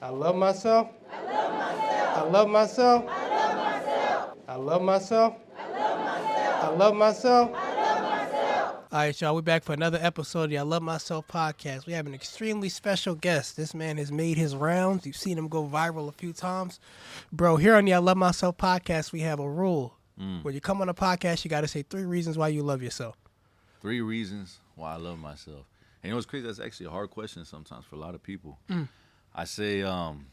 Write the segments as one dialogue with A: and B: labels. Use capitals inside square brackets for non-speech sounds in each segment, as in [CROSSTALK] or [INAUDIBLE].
A: I love myself. I love myself. I love myself. I love myself. I love myself. I love myself. All right, y'all. We're back for another episode of the I Love Myself podcast. We have an extremely special guest. This man has made his rounds. You've seen him go viral a few times. Bro, here on the I Love Myself podcast, we have a rule. Mm. When you come on a podcast, you got to say three reasons why you love yourself.
B: Three reasons why I love myself. And you know what's crazy? That's actually a hard question sometimes for a lot of people. Mm. I say um,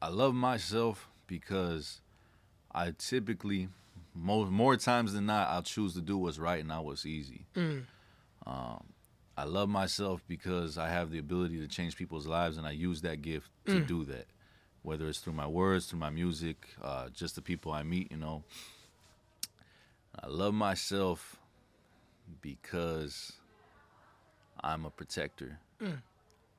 B: I love myself because I typically, more more times than not, I'll choose to do what's right and not what's easy. Um, I love myself because I have the ability to change people's lives, and I use that gift to do that. Whether it's through my words, through my music, uh, just the people I meet, you know. I love myself because I'm a protector.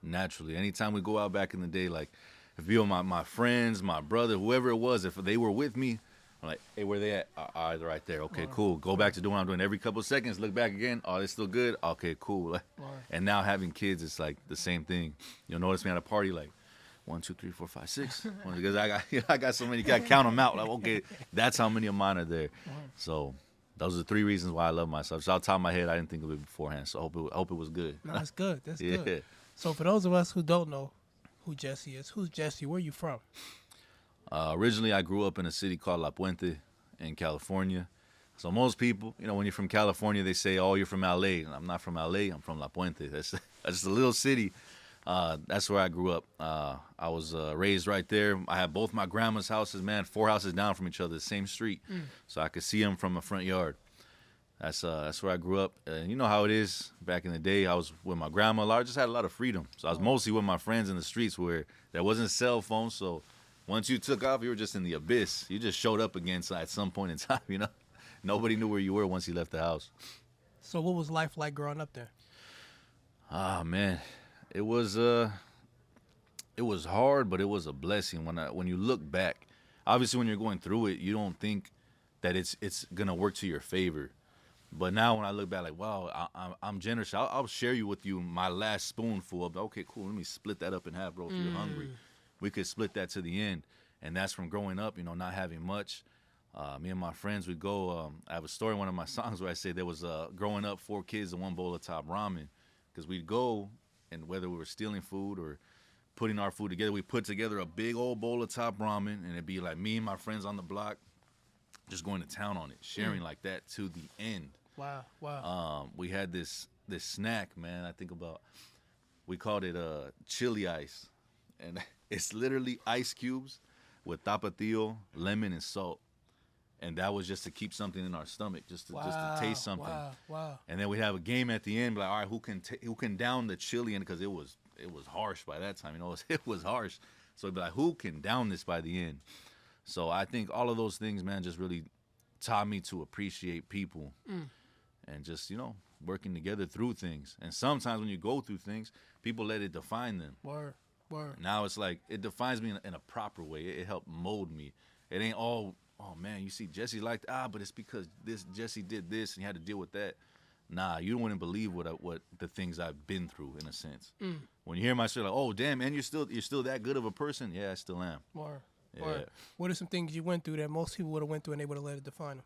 B: Naturally, anytime we go out back in the day, like if you my my friends, my brother, whoever it was, if they were with me, I'm like, hey, where they at? Uh, all right, they're right there. Okay, cool. Go back to doing what I'm doing. Every couple of seconds, look back again. Oh, they're still good. Okay, cool. [LAUGHS] Like, and now having kids, it's like the same thing. You'll notice me at a party, like one, two, three, four, five, six. [LAUGHS] because I got [LAUGHS] I got so many. Got to count them out. Like, okay, that's how many of mine are there. So those are the three reasons why I love myself. So the top of my head, I didn't think of it beforehand. So I hope it, I hope it was good.
A: No, that's good. That's
B: Yeah.
A: good. So for those of us who don't know who Jesse is, who's Jesse? Where you from?
B: Uh, originally, I grew up in a city called La Puente in California. So most people, you know, when you're from California, they say, "Oh, you're from LA." And I'm not from LA. I'm from La Puente. That's [LAUGHS] that's just a little city. Uh, that's where I grew up. Uh, I was uh, raised right there. I had both my grandma's houses, man, four houses down from each other, the same street, so I could see them from the front yard. That's uh, that's where I grew up. And you know how it is back in the day. I was with my grandma a lot. I just had a lot of freedom. So I was mostly with my friends in the streets where there wasn't cell phones. So once you took off, you were just in the abyss. You just showed up again so [LAUGHS] at some point in time. You know, nobody knew where you were once you left the house.
A: So what was life like growing up there?
B: Ah man, it was uh, it was hard, but it was a blessing when I when you look back. Obviously, when you're going through it, you don't think that it's it's gonna work to your favor. But now when I look back, like wow, I, I'm, I'm generous. I'll, I'll share you with you my last spoonful of. Okay, cool. Let me split that up in half, bro. If you're hungry, we could split that to the end. And that's from growing up, you know, not having much. Uh, me and my friends would go. Um, I have a story in one of my [LAUGHS] songs where I say there was uh, growing up four kids and one bowl of top ramen, because we'd go and whether we were stealing food or putting our food together, we put together a big old bowl of top ramen, and it'd be like me and my friends on the block, just going to town on it, sharing like that to the end.
A: Wow, wow.
B: Um, we had this this snack, man. I think about we called it uh, chili ice, and [LAUGHS] it's literally ice cubes with tapatio, lemon, and salt. And that was just to keep something in our stomach, just to just to taste something.
A: Wow, wow.
B: And then we'd have a game at the end, like, all right, who can ta who can down the chili? And because it was it was harsh by that time, you know, it was, [LAUGHS] it was harsh. So it'd be like, who can down this by the end? So I think all of those things, man, just really taught me to appreciate people and just you know working together through things. And sometimes when you go through things, people let it define them.
A: Word, word.
B: Now it's like it defines me in a, in a proper way. It, it helped mold me. It ain't all, oh man, you see Jesse liked ah, but it's because this Jesse did this and he had to deal with that. Nah, you wouldn't believe what I, what the things I've been through in a sense. When you hear my story, like, oh damn, man, you're still you're still that good of a person. Yeah, I still am.
A: Word,
B: Yeah.
A: word. What are some things you went through that most people would have went through and they would have let it define them?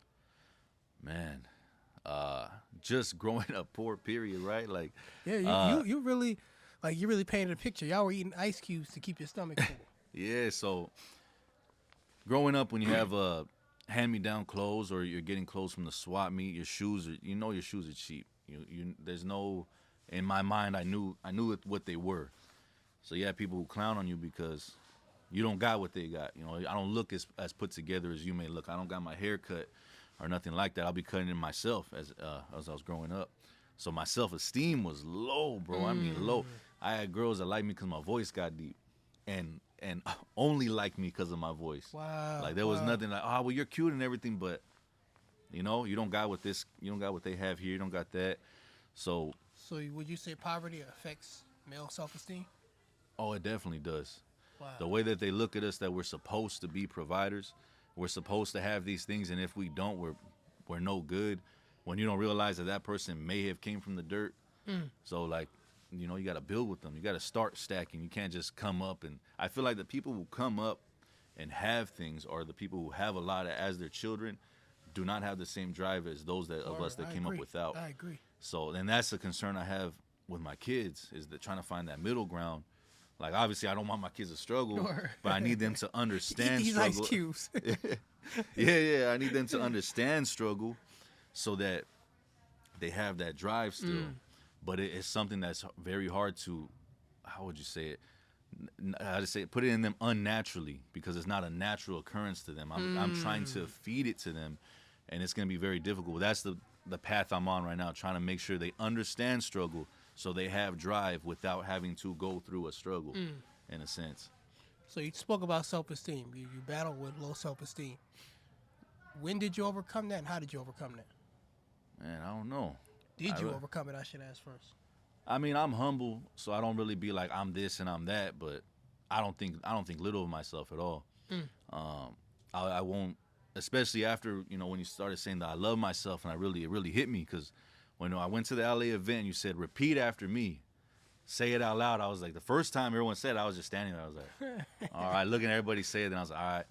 B: Man, uh, just growing up poor. Period. Right? Like,
A: Yeah, you,
B: Uh,
A: you, you really, like, you really painted a picture. Y'all were eating ice cubes to keep your stomach full. [LAUGHS]
B: Yeah, so growing up when you have uh hand me down clothes or you're getting clothes from the swap meet, your shoes are you know your shoes are cheap. You you there's no in my mind I knew I knew what they were. So you have people who clown on you because you don't got what they got. You know, I don't look as as put together as you may look. I don't got my hair cut or nothing like that. I'll be cutting it myself as uh, as I was growing up. So my self esteem was low, bro. I mean low. I had girls that liked me because my voice got deep, and and [LAUGHS] only liked me because of my voice.
A: Wow.
B: Like there was
A: wow.
B: nothing like, oh well, you're cute and everything, but you know, you don't got what this, you don't got what they have here. You don't got that. So,
A: So would you say poverty affects male self-esteem?
B: oh, it definitely does.
A: Wow.
B: The way that they look at us, that we're supposed to be providers, we're supposed to have these things, and if we don't, we're we're no good. When you don't realize that that person may have came from the dirt. Hmm. So like, you know you got to build with them. You got to start stacking. You can't just come up and I feel like the people who come up and have things or the people who have a lot of, as their children do not have the same drive as those that of us that
A: I
B: came
A: agree.
B: up without.
A: I agree.
B: So, and that's the concern I have with my kids is that trying to find that middle ground. Like obviously, I don't want my kids to struggle,
A: Sure.
B: but I need them to [LAUGHS] understand
A: These
B: struggle.
A: ice cubes. [LAUGHS]
B: yeah, yeah, I need them to understand struggle, so that they have that drive still.
A: Mm.
B: But it, it's something that's very hard to, how would you say it? How to say it? Put it in them unnaturally because it's not a natural occurrence to them. I'm, I'm trying to
A: Mm.
B: feed it to them, and it's going to be very difficult. That's the the path I'm on right now, trying to make sure they understand struggle, so they have drive without having to go through a struggle,
A: Mm.
B: in a sense.
A: So you spoke about self-esteem. You, you battle with low self-esteem. When did you overcome that, and how did you overcome that?
B: Man, I don't know.
A: Did
B: I
A: you
B: re-
A: overcome it? I should ask first.
B: I mean, I'm humble, so I don't really be like I'm this and I'm that, but I don't think I don't think little of myself at all. Um, I, I won't, especially after you know when you started saying that I love myself, and I really it really hit me because when I went to the LA event, you said repeat after me, say it out loud. I was like the first time everyone said, it, I was just standing there. I was like, [LAUGHS] all right, looking at everybody say it, and I was like, all right.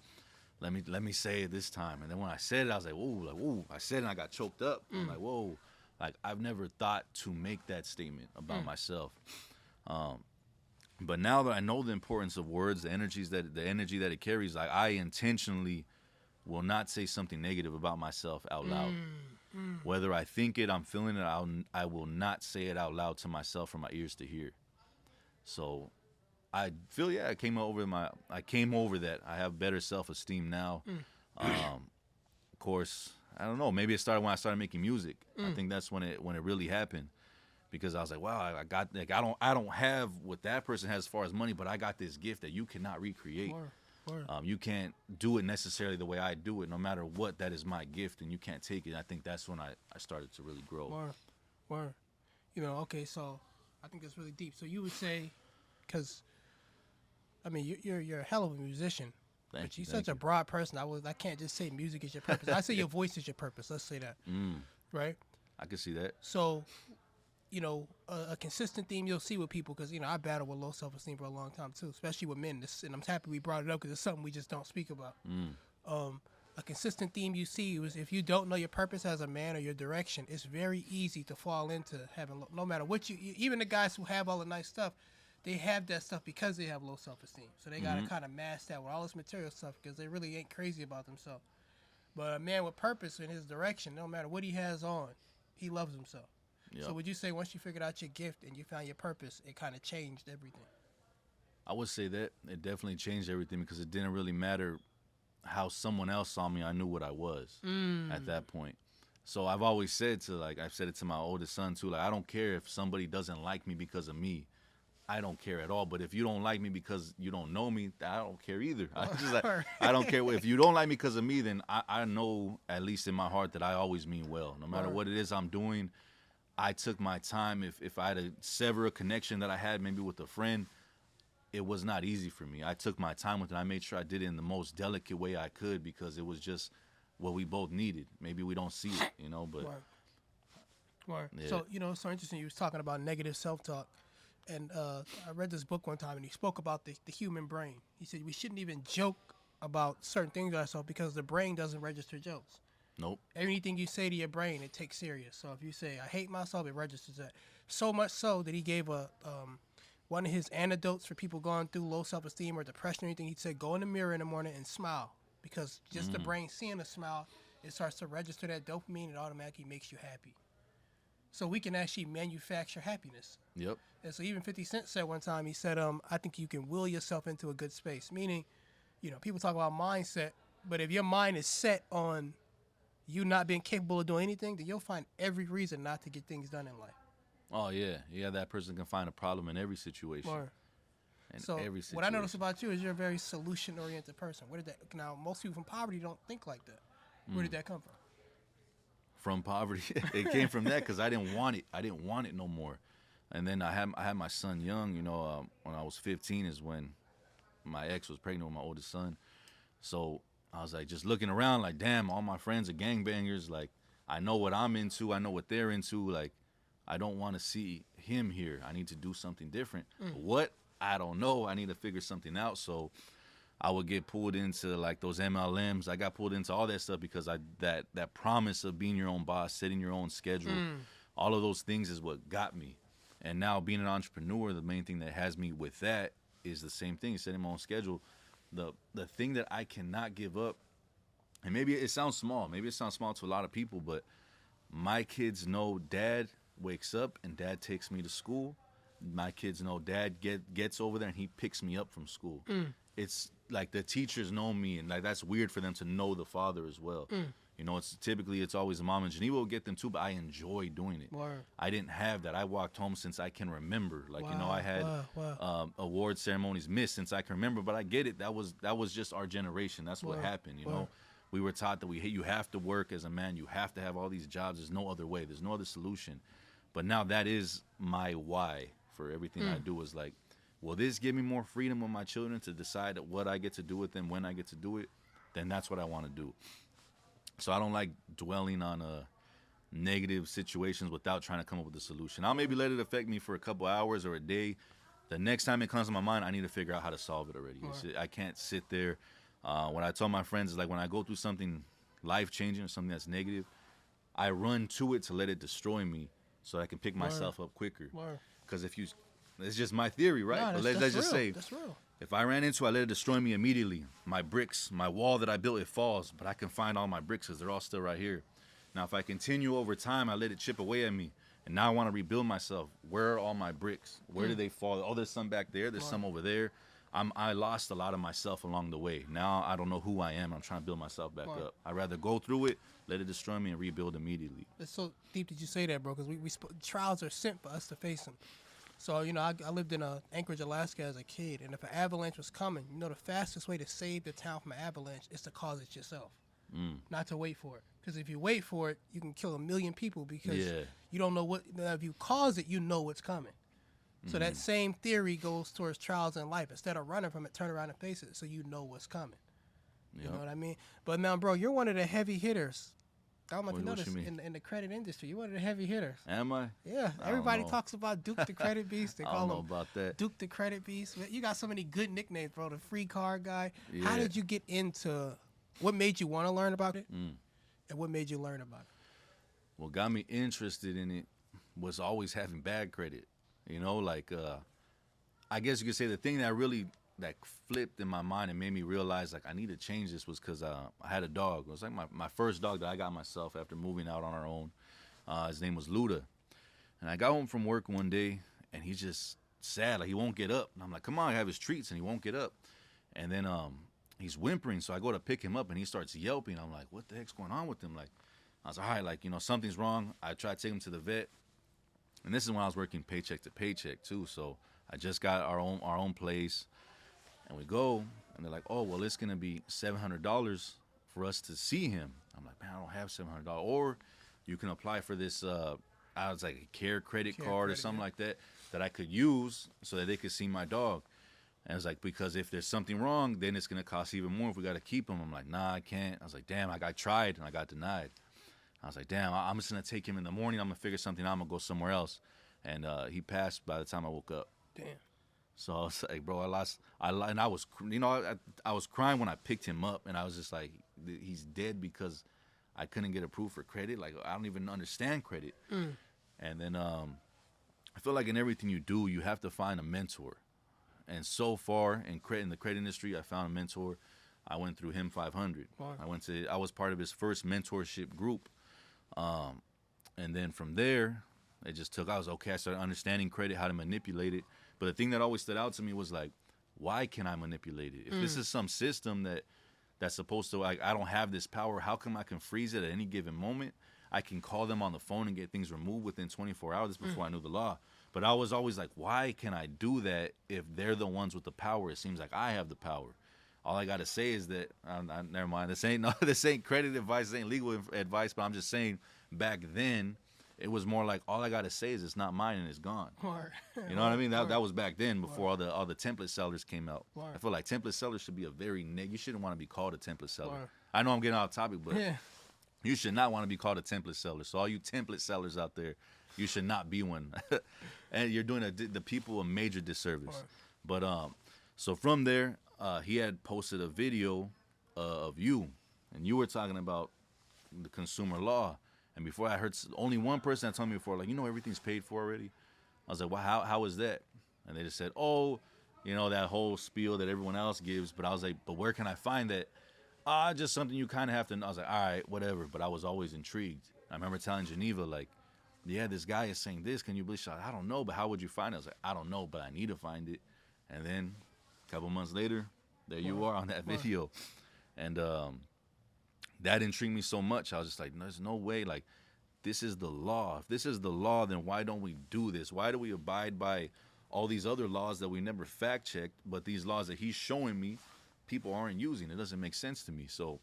B: Let me let me say it this time, and then when I said it, I was like, "Whoa!" Like, "Whoa!" I said it, and I got choked up. I'm mm. like, "Whoa!" Like I've never thought to make that statement about mm. myself. Um, but now that I know the importance of words, the energies that the energy that it carries, like I intentionally will not say something negative about myself out loud. Mm. Mm. Whether I think it, I'm feeling it, I'll, I will not say it out loud to myself for my ears to hear. So I feel yeah, I came over my I came over that. I have better self esteem now. Mm. Um, of course, I don't know. Maybe it started when I started making music. I mm. think that's when it when it really happened. Because I was like, wow, I got like I don't I don't have what that person has as far as money, but I got this gift that you cannot recreate.
A: Word.
B: Um, you can't do it necessarily the way I do it. No matter what, that is my gift, and you can't take it. I think that's when I, I started to really grow.
A: Word, word. You know, okay, so I think that's really deep. So you would say, because, I mean, you- you're you're a hell of a musician,
B: Thank
A: but
B: you,
A: you're such a broad person. I was I can't just say music is your purpose. I say your [LAUGHS] voice is your purpose. Let's say that,
B: Mm,
A: right?
B: I can see that.
A: So, you know, a, a consistent theme you'll see with people because you know I battle with low self esteem for a long time too, especially with men. This, and I'm happy we brought it up because it's something we just don't speak about. Um, a consistent theme you see is if you don't know your purpose as a man or your direction, it's very easy to fall into having low, no matter what you. Even the guys who have all the nice stuff, they have that stuff because they have low self esteem. So they gotta kind of mask that with all this material stuff because they really ain't crazy about themselves. But a man with purpose in his direction, no matter what he has on, he loves himself. So would you say once you figured out your gift and you found your purpose, it kind of changed everything?
B: I would say that it definitely changed everything because it didn't really matter how someone else saw me. I knew what I was at mm. that point. So I've always said to like I've said it to my oldest son too. Like I don't care if somebody doesn't like me because of me. I don't care at all. But if you don't like me because you don't know me, I don't care either. [LAUGHS] I just like I don't care if you don't like me because of me. Then I, I know at least in my heart that I always mean well. No matter what it is I'm doing, I took my time. If if I had to sever a connection that I had maybe with a friend, it was not easy for me. I took my time with it. I made sure I did it in the most delicate way I could because it was just what we both needed. Maybe we don't see it, you know, but
A: Word. Word.
B: Yeah.
A: So you know, it's so interesting. You was talking about negative self-talk, and uh, I read this book one time, and he spoke about the, the human brain. He said we shouldn't even joke about certain things ourselves because the brain doesn't register jokes.
B: Nope.
A: Anything you say to your brain, it takes serious. So if you say "I hate myself," it registers that. So much so that he gave a um, one of his antidotes for people going through low self-esteem or depression or anything. He said, "Go in the mirror in the morning and smile," because just the brain seeing a smile, it starts to register that dopamine. It automatically makes you happy. So we can actually manufacture happiness.
B: Yep.
A: And so even 50 Cent said one time, he said, um, I think you can will yourself into a good space. Meaning, you know, people talk about mindset, but if your mind is set on you not being capable of doing anything, then you'll find every reason not to get things done in life.
B: Oh yeah, yeah. That person can find a problem in every situation.
A: Or,
B: In
A: so
B: every situation.
A: what I notice about you is you're a very solution oriented person. Where did that now most people from poverty don't think like that. Where
B: Mm.
A: did that come from?
B: from poverty. [LAUGHS] it came from that because I didn't want it. I didn't want it no more. And then I had I had my son young. You know, um, when I was 15 is when my ex was pregnant with my oldest son. So I was like just looking around, like, damn, all my friends are gangbangers. Like I know what I'm into. I know what they're into. Like I don't want to see him here. I need to do something different. Mm. What? I don't know. I need to figure something out. So I would get pulled into like those MLMs. I got pulled into all that stuff because I that that promise of being your own boss, setting your own schedule, mm. all of those things is what got me. And now being an entrepreneur, the main thing that has me with that is the same thing, setting my own schedule. The the thing that I cannot give up, and maybe it sounds small, maybe it sounds small to a lot of people, but my kids know dad wakes up and dad takes me to school. My kids know dad get gets over there and he picks me up from school. Mm. It's like the teachers know me and like that's weird for them to know the father as well. Mm. You know, it's typically it's always mom and Geneva will get them too, but I enjoy doing it.
A: Word.
B: I didn't have that. I walked home since I can remember. Like you know, I had
A: wow, wow.
B: Um, award ceremonies missed since I can remember. But I get it. That was that was just our generation. That's what happened. You know, we were taught that we you have to work as a man. You have to have all these jobs. There's no other way. There's no other solution. But now that is my why for everything
A: Mm.
B: I do. Is like, will this give me more freedom with my children to decide what I get to do with them when I get to do it? Then that's what I want to do. So I don't like dwelling on uh, negative situations without trying to come up with a solution. I'll maybe let it affect me for a couple hours or a day. The next time it comes to my mind, I need to figure out how to solve it already. It's- I can't sit there. Uh, what I tell my friends is like when I go through something life changing or something that's negative, I run to it to let it destroy me so I can pick myself up quicker. Because if you, it's just my theory, right?
A: Nah,
B: but
A: that's-
B: let, let's just
A: real.
B: say,
A: That's real.
B: if I ran into it, I let it destroy me immediately. My bricks, my wall that I built, it falls, but I can find all my bricks because they're all still right here. Now, if I continue over time, I let it chip away at me, and now I want to rebuild myself. Where are all my bricks? Where
A: Mm.
B: did they fall? Oh, there's some back there. There's some over there. I'm, I lost a lot of myself along the way. Now I don't know who I am. I'm trying to build myself back up. I'd rather go through it, let it destroy me, and rebuild immediately.
A: It's so deep that you say that, bro. Because we, we sp- trials are sent for us to face them. So you know, I, I lived in uh, Anchorage, Alaska as a kid, and if an avalanche was coming, you know, the fastest way to save the town from an avalanche is to cause it yourself, Mm. not to wait for it. Because if you wait for it, you can kill a million people because
B: Yeah.
A: you don't know what. Now, if you cause it, you know what's coming. So that mm. same theory goes towards trials in life. Instead of running from it, turn around and face it, so you know what's coming. You know what I mean? But now, bro, you're one of the heavy hitters. I don't know if you know this in, in the credit industry. You're one of the heavy hitters.
B: Am I?
A: Yeah,
B: I
A: everybody talks about Duke the Credit [LAUGHS] Beast. They
B: I
A: call
B: don't know
A: him
B: about that.
A: Duke the Credit Beast. You got so many good nicknames, bro. The free car guy. How did you get into? What made you want to learn about it?
B: Mm.
A: And what made you learn about it?
B: what got me interested in it was always having bad credit. You know, like uh I guess you could say the thing that really that flipped in my mind and made me realize like I need to change this was because uh, I had a dog. It was like my, my first dog that I got myself after moving out on our own. Uh, his name was Luda, and I got home from work one day and he's just sad, like he won't get up. And I'm like, come on, I have his treats, and he won't get up. And then um he's whimpering, so I go to pick him up and he starts yelping. I'm like, what the heck's going on with him? Like I was like, all right, like, you know, something's wrong. I try to take him to the vet. And this is when I was working paycheck to paycheck too. So I just got our own our own place. And we go and they're like, Oh, well it's gonna be seven hundred dollars for us to see him. I'm like, man, I don't have seven hundred dollars. Or you can apply for this uh I was like a CareCredit
A: Care
B: card or something like that that I could use so that they could see my dog. And I was like, because if there's something wrong, then it's gonna cost even more if we gotta keep him. I'm like, nah, I can't. I was like, damn, I got tried and I got denied. I was like, damn, I- I'm just gonna take him in the morning. I'm gonna figure something out. I'm gonna go somewhere else. And uh, he passed by the time I woke up.
A: Damn.
B: So I was like, bro, I lost. I li- and I was, you know, I, I was crying when I picked him up, and I was just like, he's dead because I couldn't get approved for credit. Like I don't even understand credit. And then um, I feel like in everything you do, you have to find a mentor. And so far in credit in the credit industry, I found a mentor. I went through him 500.
A: Wow.
B: I went to. I was part of his first mentorship group. Um, and then from there, it just took. I was okay. I started understanding credit, how to manipulate it. But the thing that always stood out to me was like, why can I manipulate it? If this is some system that that's supposed to like, I don't have this power. How come I can freeze it at any given moment? I can call them on the phone and get things removed within 24 hours before I knew the law. But I was always like, why can I do that if they're the ones with the power? It seems like I have the power. All I gotta say is that, uh, uh, never mind. This ain't no, [LAUGHS] this ain't credit advice, this ain't legal advice. But I'm just saying, back then, it was more like all I gotta say is it's not mine and it's gone. [LAUGHS]
A: Word.
B: You know what I mean? That, that was back then before all the all the template sellers came out. I feel like template sellers should be a very neg. You shouldn't want to be called a template seller. I know I'm getting off topic, but
A: Yeah.
B: you should not want to be called a template seller. So all you template sellers out there, you should not be one, [LAUGHS] and you're doing a, the people a major disservice.
A: Right.
B: But um, so from there, uh, he had posted a video uh, of you, and you were talking about the consumer law. And before I heard only one person that told me before, like, you know, everything's paid for already. I was like, well, how how is that? And they just said, oh, you know, that whole spiel that everyone else gives. But I was like, but where can I find that? Ah, just something you kind of have to. know. I was like, all right, whatever. But I was always intrigued. I remember telling Geneva, like, yeah, this guy is saying this. Can you believe? She's like, I don't know, but how would you find it? I was like, I don't know, but I need to find it. And then a couple months later, there you are on that video. And um, that intrigued me so much. I was just like, there's no way. Like, this is the law. If this is the law, then why don't we do this? Why do we abide by all these other laws that we never fact checked, but these laws that he's showing me, people aren't using? It doesn't make sense to me. So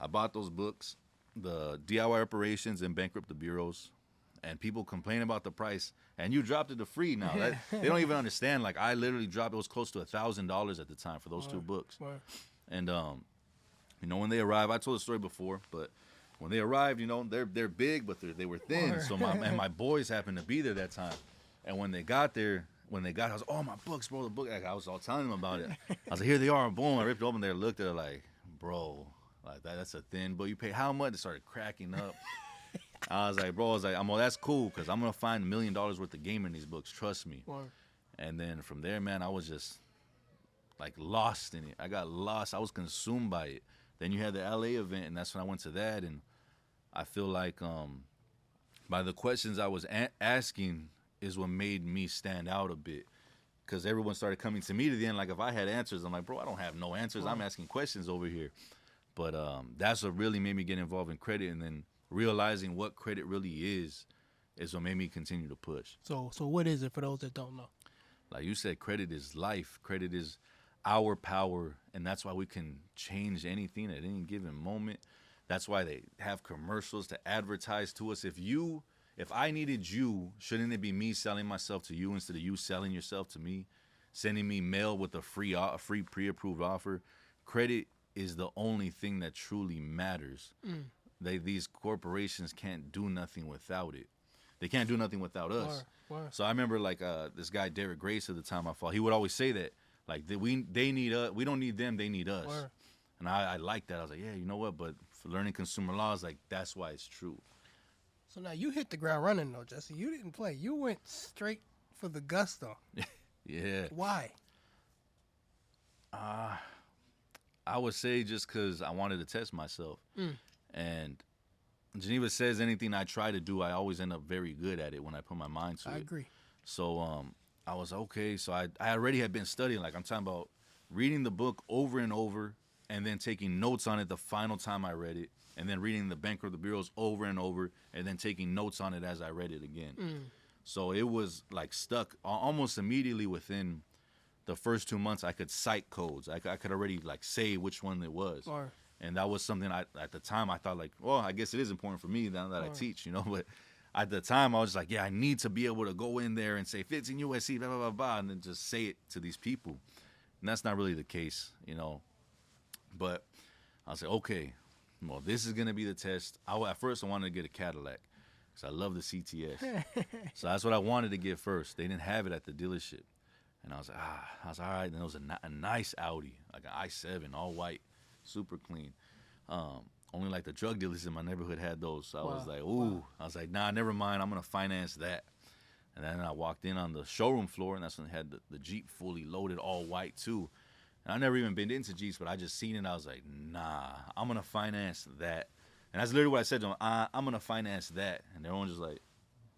B: I bought those books, the DIY reparations and bankrupt the bureaus. And people complain about the price, and you dropped it to free now. That, they don't even [LAUGHS] understand. Like I literally dropped it was close to a thousand dollars at the time for those two books. And um, you know, when they arrive, I told the story before, but when they arrived, you know, they're they're big, but they're, they were thin. So my and my boys happened to be there that time. And when they got there, when they got, I was oh my books, bro, the book. Like, I was all telling them about it. I was like, here they are, boom. I ripped it open there, looked at it like, bro, like that, that's a thin book. You pay how much? It started cracking up. I was like, bro, I was like, I'm well, that's cool because I'm gonna find a million dollars worth of game in these books. Trust me.
A: Word.
B: And then from there, man, I was just like lost in it. I got lost. I was consumed by it. Then you had the LA event, and that's when I went to that. And I feel like um, by the questions I was a- asking is what made me stand out a bit. Because everyone started coming to me to the end. Like if I had answers, I'm like, bro, I don't have no answers. I'm asking questions over here. But um, that's what really made me get involved in credit, and then realizing what credit really is, is what made me continue to push.
A: So so what is it for those that don't know?
B: Like you said, credit is life. Credit is our power, and that's why we can change anything at any given moment. That's why they have commercials to advertise to us. If you, if I needed you, shouldn't it be me selling myself to you instead of you selling yourself to me? Sending me mail with a free, a free pre-approved offer. Credit is the only thing that truly matters. Mm. They, these corporations can't do nothing without it. They can't do nothing without us.
A: Word, word.
B: So I remember like uh, this guy Derek Grace at the time I fought. He would always say that like that we they need us. We don't need them. They need us.
A: Word.
B: And I, I like that. I was like, yeah, you know what? But for learning consumer laws, like that's why it's true.
A: So now you hit the ground running though, Jesse. You didn't play. You went straight for the gusto. [LAUGHS]
B: Yeah.
A: Why?
B: I would say just because I wanted to test myself. And Geneva says anything I try to do, I always end up very good at it when I put my mind to
A: I
B: it.
A: I agree.
B: So um, I was okay. So I, I already had been studying. Like I'm talking about reading the book over and over, and then taking notes on it the final time I read it, and then reading the Bankrupt the Bureaus over and over, and then taking notes on it as I read it again. So it was like stuck almost immediately within the first two months. I could cite codes. I, I, could already like say which one it was.
A: Or
B: And that was something I at the time I thought like, well, I guess it is important for me now that I teach, you know. [LAUGHS] But at the time I was just like, yeah, I need to be able to go in there and say 15 USC, blah blah blah blah, and then just say it to these people. And that's not really the case, you know. But I was like, okay, well, this is gonna be the test. I at first I wanted to get a Cadillac because I love the CTS, [LAUGHS] so that's what I wanted to get first. They didn't have it at the dealership, and I was like, ah, I was like, all right. And it was a, a nice Audi, like an A7, all white, super clean. Um, only like the drug dealers in my neighborhood had those. So I was like, ooh, I was like, nah, never mind. I'm gonna finance that. And then I walked in on the showroom floor, and that's when they had the, the Jeep fully loaded, all white too. And I never even been into Jeeps, but I just seen it. and I was like, nah, I'm gonna finance that. And that's literally what I said to them. I, I'm gonna finance that. And everyone just like,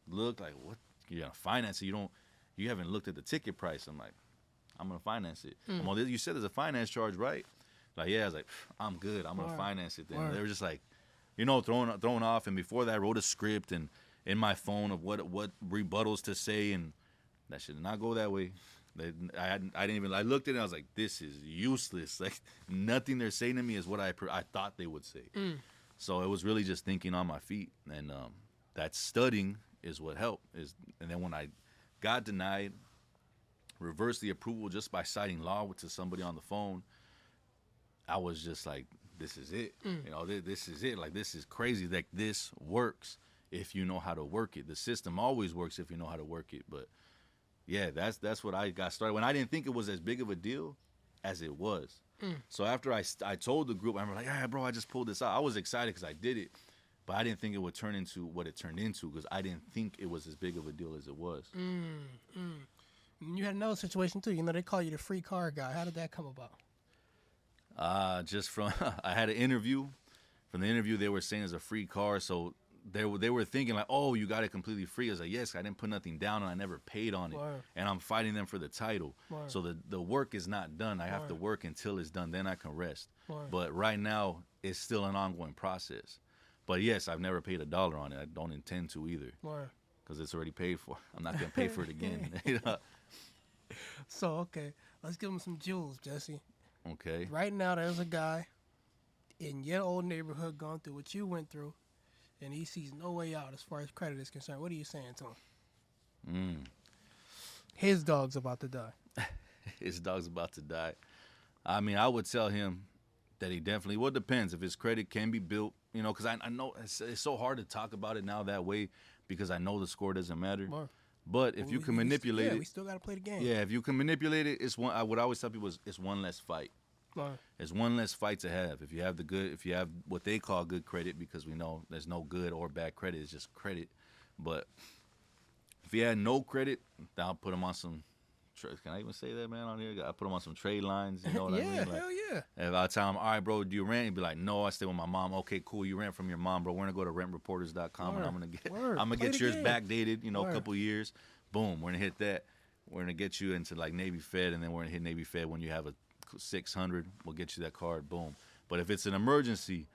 B: look like, what? You're gonna finance it? You don't? You haven't looked at the ticket price. I'm like, I'm gonna finance it. I'm like, you said there's a finance charge, right? Like, yeah. I was like, I'm good. I'm gonna
A: Word.
B: finance it. Then
A: Word.
B: they were just like, you know, throwing throwing off. And before that, I wrote a script and in my phone of what what rebuttals to say, and that should not go that way. They, I hadn't, I didn't even. I looked at it. and I was like, this is useless. [LAUGHS] Like nothing they're saying to me is what I I thought they would say. So it was really just thinking on my feet, and um, that studying is what helped. Is and then when I got denied, reversed the approval just by citing law to somebody on the phone. I was just like, this is it. Mm. You know, this, this is it. Like this is crazy. Like this works. if you know how to work it. The system always works if you know how to work it. But yeah, that's that's what I got started when I didn't think it was as big of a deal as it was. Mm. So after I I told the group, I'm like, yeah, bro, I just pulled this out. I was excited because I did it, but I didn't think it would turn into what it turned into because I didn't think it was as big of a deal as it was.
A: Mm, and you had another situation too. You know, they call you the free car guy. How did that come about?
B: Uh, just from [LAUGHS] I had an interview. From the interview, they were saying it's a free car, so they were they were thinking like, oh, you got it completely free. I was like, yes, I didn't put nothing down, and I never paid on it,
A: Word.
B: and I'm fighting them for the title.
A: Word.
B: So the the work is not done. I have to work until it's done, then I can rest.
A: Word.
B: But right now, it's still an ongoing process. But yes, I've never paid a dollar on it. I don't intend to either because it's already paid for. [LAUGHS] I'm not gonna pay for it again. [LAUGHS]
A: So okay, let's give them some jewels, Jesse.
B: Okay.
A: Right now, there's a guy in your old neighborhood going through what you went through, and he sees no way out as far as credit is concerned. What are you saying to him?
B: Mm.
A: His dog's about to die. [LAUGHS]
B: his dog's about to die. I mean, I would tell him that he definitely. Well, it depends if his credit can be built. You know, because I, I know it's, it's so hard to talk about it now that way because I know the score doesn't matter.
A: Word.
B: But if
A: Well,
B: you can manipulate
A: yeah, we still got to play the game.
B: yeah, if you can manipulate it, it's one. I would always tell people is it's one less fight.
A: Word.
B: It's one less fight to have. If you have the good, if you have what they call good credit, because we know there's no good or bad credit, it's just credit. But if you had no credit, then I'll put them on some. Tra- Can I even say that, man? On here, I put them on some trade lines. You [LAUGHS] know what
A: yeah,
B: I mean? Like,
A: hell yeah.
B: if I tell him, all right, bro, do you rent? He'd be like, no, I stay with my mom. Okay, cool. You rent from your mom, bro. We're gonna go to rentreporters.com and I'm gonna get,
A: Word.
B: I'm gonna
A: Play
B: get yours
A: game.
B: backdated. You know,
A: Word.
B: a couple years. Boom, we're gonna hit that. We're gonna get you into like Navy Fed, and then we're gonna hit Navy Fed when you have a 600. We'll get you that card. Boom. But if it's an emergency,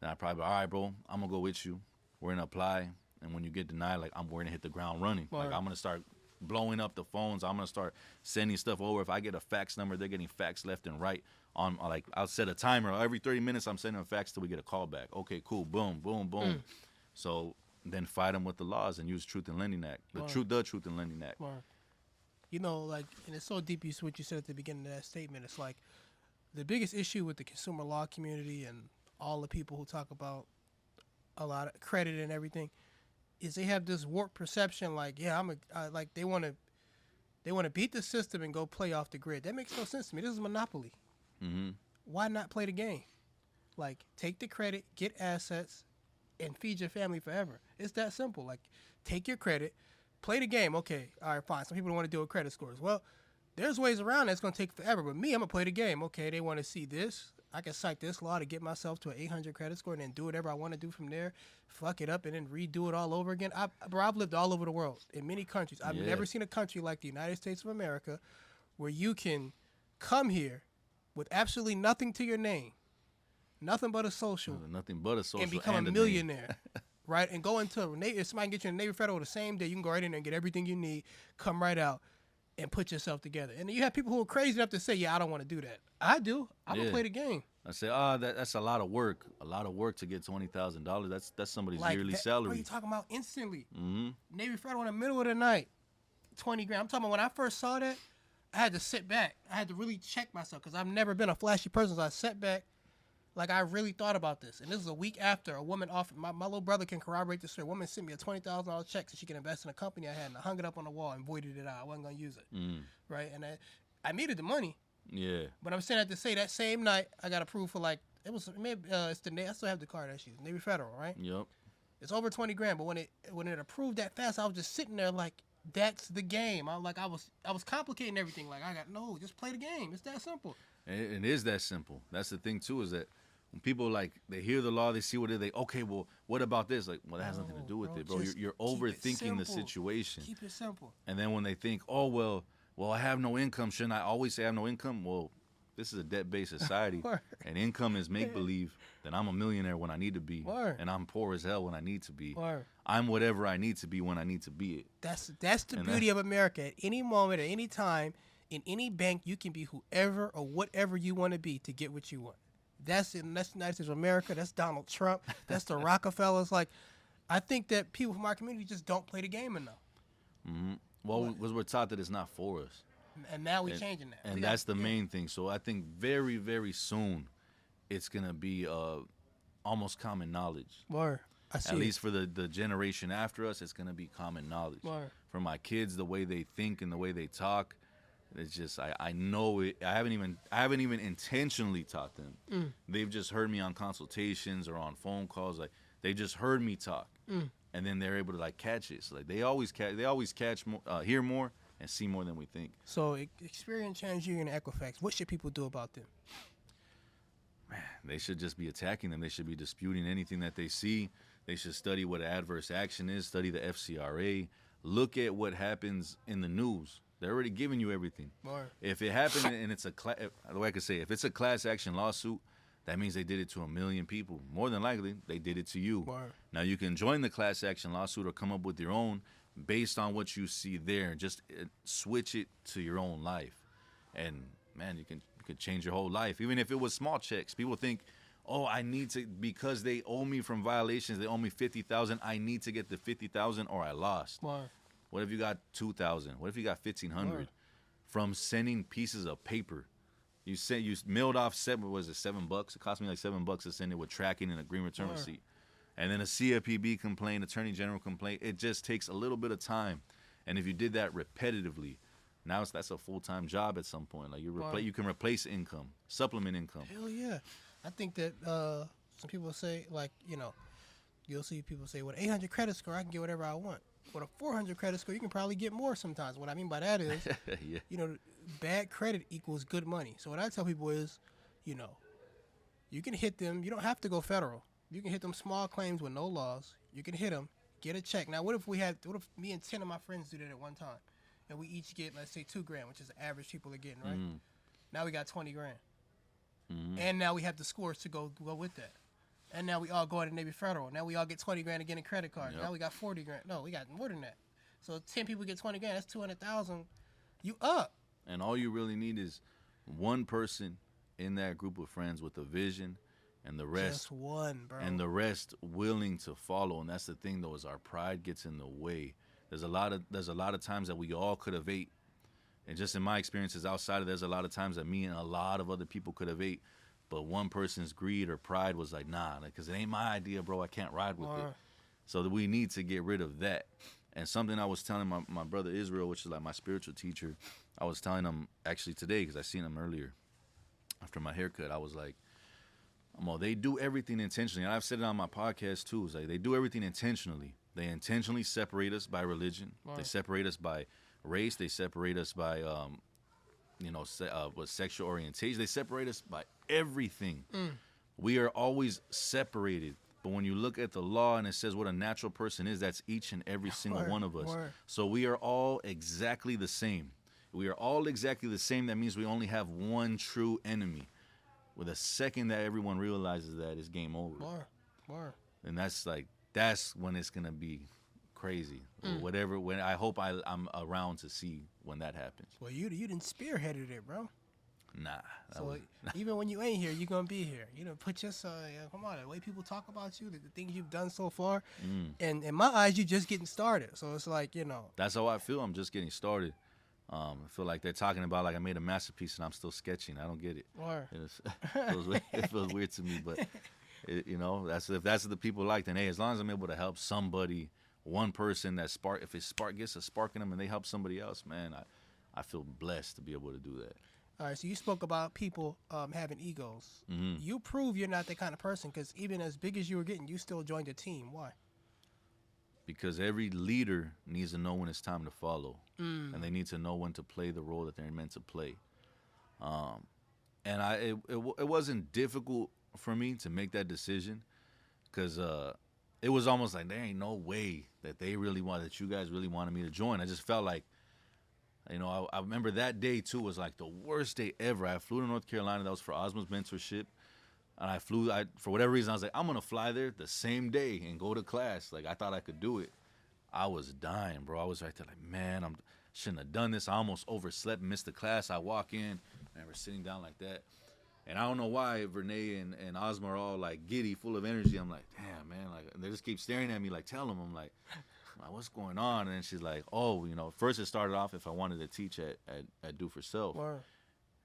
B: then I probably, all right, bro, I'm gonna go with you. We're gonna apply, and when you get denied, like I'm, we're gonna hit the ground running. Like I'm gonna start blowing up the phones. I'm gonna start sending stuff over. If I get a fax number, they're getting fax left and right. On like I'll set a timer every 30 minutes. I'm sending a fax till we get a call back. Okay, cool. Boom, boom, boom. Mm. So then fight them with the laws and use Truth in Lending Act. The truth, the Truth in Lending Act.
A: You know, like, and it's so deep. You what you said at the beginning of that statement. It's like the biggest issue with the consumer law community and all the people who talk about a lot of credit and everything is they have this warped perception. Like, yeah, I'm a I, like they want to they want to beat the system and go play off the grid. That makes no sense to me. This is monopoly.
B: hmm
A: Why not play the game? Like, take the credit, get assets, and feed your family forever. It's that simple. Like, take your credit, play the game. Okay, all right, fine. Some people don't want to deal with credit scores. Well, there's ways around that's going to take forever. But me, I'm going to play the game. Okay, they want to see this. I can cite this law to get myself to an 800 credit score and then do whatever I want to do from there, fuck it up, and then redo it all over again. I, bro, I've lived all over the world in many countries. I've
B: Yeah.
A: never seen a country like the United States of America where you can come here with absolutely nothing to your name, nothing but a social,
B: Nothing but a social
A: and become
B: and
A: a millionaire, [LAUGHS] right? And go into a Navy, if somebody can get you in the Navy Federal the same day, you can go right in there and get everything you need, come right out, and put yourself together. And you have people who are crazy enough to say, "Yeah, I don't want to do that." I do. I'm gonna play the game.
B: I say, ah, that, that's a lot of work. A lot of work to get twenty thousand dollars. That's that's somebody's
A: Like,
B: yearly
A: that, What are
B: salary.
A: you talking about? Instantly,
B: hmm
A: Navy Federal in the middle of the night, twenty grand. I'm talking about when I first saw that, I had to sit back. I had to really check myself because I've never been a flashy person. So I sat back, like I really thought about this. And this is a week after a woman offered my, my little brother can corroborate this story. A woman sent me a twenty thousand dollar check so she can invest in a company I had, and I hung it up on the wall and voided it out. I wasn't gonna use it,
B: Mm.
A: right? And I, I needed the money,
B: Yeah.
A: but I'm saying that to say that same night I got approved for like it was maybe uh, it's the I still have the card actually Navy Federal, right?
B: Yep.
A: It's over twenty grand, but when it when it approved that fast, I was just sitting there like, that's the game. I like I was I was complicating everything. Like I got no, just play the game. It's that simple.
B: And it is that simple. That's the thing too, is that when people like they hear the law, they see what it they okay, well, what about this? Like, well, that has nothing to do with
A: bro,
B: it, bro. You're, you're overthinking the situation.
A: Keep it simple.
B: And then when they think, oh well, well, I have no income, shouldn't I always say I have no income? Well, this is a debt-based [LAUGHS] society, and income is make-believe. Then I'm a millionaire when I need to be,
A: Word.
B: and I'm poor as hell when I need to be.
A: Word.
B: I'm whatever I need to be when I need to be it.
A: That's that's the
B: And
A: beauty of America. At any moment, at any time, in any bank, you can be whoever or whatever you want to be to get what you want. That's in that's the United States of America. That's Donald Trump. That's the [LAUGHS] Rockefellers. Like, I think that people from our community just don't play the game enough.
B: Well, because we're taught that it's not for us.
A: And now we're
B: and,
A: changing that.
B: and
A: We got-
B: that's the
A: yeah.
B: main thing so i think very very soon it's gonna be uh almost common knowledge
A: Word. I see
B: At
A: it.
B: least for the the generation after us, it's gonna be common knowledge.
A: Word.
B: For my kids, the way they think and the way they talk, it's just I, I know it. I haven't even I haven't even intentionally taught them.
A: Mm.
B: They've just heard me on consultations or on phone calls. Like they just heard me talk,
A: Mm.
B: and then they're able to like catch it. So like they always catch they always catch more, uh, hear more and see more than we think.
A: So experience Changing and Equifax. What should people do about them?
B: Man they should just be attacking them. They should be disputing anything that they see. They should study what adverse action is, study the FCRA, look at what happens in the news. They're already giving you everything.
A: Word.
B: If it happened [LAUGHS] and it's a cla- the way I could say, if it's a class action lawsuit, that means they did it to a million people. More than likely, they did it to you.
A: Word.
B: Now you can join the class action lawsuit or come up with your own based on what you see there. Just uh, switch it to your own life, and man, you can you could change your whole life. Even if it was small checks, people think, oh, I need to because they owe me from violations. They owe me fifty thousand. I need to get the fifty thousand, or I lost. What if you got two thousand? What if you got fifteen hundred from sending pieces of paper? You sent you mailed off seven was it seven bucks? It cost me like seven bucks to send it with tracking and a green return
A: Word.
B: receipt. And then a CFPB complaint, attorney general complaint. It just takes a little bit of time. And if you did that repetitively, now it's that's a full time job at some point. Like you
A: Word.
B: repla- you can replace income, supplement income.
A: Hell yeah. I think that uh, some people say, like, you know, you'll see people say, with 800 credit score, I can get whatever I want. With a 400 credit score, you can probably get more sometimes. What I mean by that is, [LAUGHS]
B: yeah.
A: you know, bad credit equals good money. So what I tell people is, you know, you can hit them. You don't have to go federal. You can hit them small claims with no laws. You can hit them, get a check. Now, what if we had? What if me and ten of my friends do that at one time, and we each get, let's say, two grand, which is the average people are getting, right?
B: Mhm.
A: Now we got twenty grand,
B: Mhm.
A: and now we have the scores to go go with that. And now we all go into Navy Federal. Now we all get twenty grand again in credit card.
B: Yep.
A: Now we got forty grand. No, we got more than that. So ten people get twenty grand. That's two hundred thousand. You up?
B: And all you really need is one person in that group of friends with a vision, and the rest
A: Just one, bro.
B: and the rest willing to follow. And that's the thing, though, is our pride gets in the way. There's a lot of there's a lot of times that we all could have ate, and just in my experiences outside of there's a lot of times that me and a lot of other people could have ate, but one person's greed or pride was like, nah, because it ain't my idea, bro. I can't ride with it. So that we need to get rid of that. And something I was telling my, my brother Israel, which is like my spiritual teacher, I was telling him actually today because I seen him earlier after my haircut. I was like, well, they do everything intentionally. And I've said it on my podcast too. It's like they do everything intentionally. They intentionally separate us by religion. They separate us by race. They separate us by, um, you know, se- uh, what sexual orientation. They separate us by everything. We are always separated. But when you look at the law and it says what a natural person is, that's each and every [LAUGHS] single
A: Word,
B: one of us.
A: word.
B: So we are all exactly the same. We are all exactly the same. That means we only have one true enemy. With a second that everyone realizes that, it's game over.
A: More, more.
B: And that's like that's when it's gonna be crazy. Or
A: Mm.
B: whatever. When I hope I, I'm around to see when that happens.
A: Well, you you didn't spearheaded it, bro.
B: Nah.
A: So
B: was- [LAUGHS]
A: even when you ain't here, you're gonna be here. You know, put your uh, yeah, come on. The way people talk about you, the, the things you've done so far,
B: Mm.
A: and in my eyes, you're just getting started. So it's like you know,
B: that's how I feel. I'm just getting started. Um, I feel like they're talking about like I made a masterpiece and I'm still sketching. I don't get it.
A: or
B: It, is, it, feels, weird, it feels weird to me, but [LAUGHS] it, you know, that's if that's what the people like. Then hey, as long as I'm able to help somebody, one person that spark, if it spark gets a spark in them and they help somebody else, man, I, I feel blessed to be able to do that.
A: all right. So you spoke about people um, having egos.
B: Mhm.
A: You prove you're not that kind of person because even as big as you were getting, you still joined the team. Why?
B: Because every leader needs to know when it's time to follow,
A: Mm.
B: and they need to know when to play the role that they're meant to play. Um, and I, it, it, it wasn't difficult for me to make that decision, because uh, it was almost like there ain't no way that they really want that you guys really wanted me to join. I just felt like, you know, I, I remember that day too was like the worst day ever. I flew to North Carolina. That was for Osmo's mentorship. And I flew. I for whatever reason I was like, I'm gonna fly there the same day and go to class. Like I thought I could do it. I was dying, bro. I was right there, like, man, I'm shouldn't have done this. I almost overslept, missed the class. I walk in, and we're sitting down like that, and I don't know why Vernay and, and Ozma are all like giddy, full of energy. I'm like, damn, man, like and they just keep staring at me, like, tell them. I'm like, what's going on? And then she's like, oh, you know, first it started off if I wanted to teach at at, at Do for Self.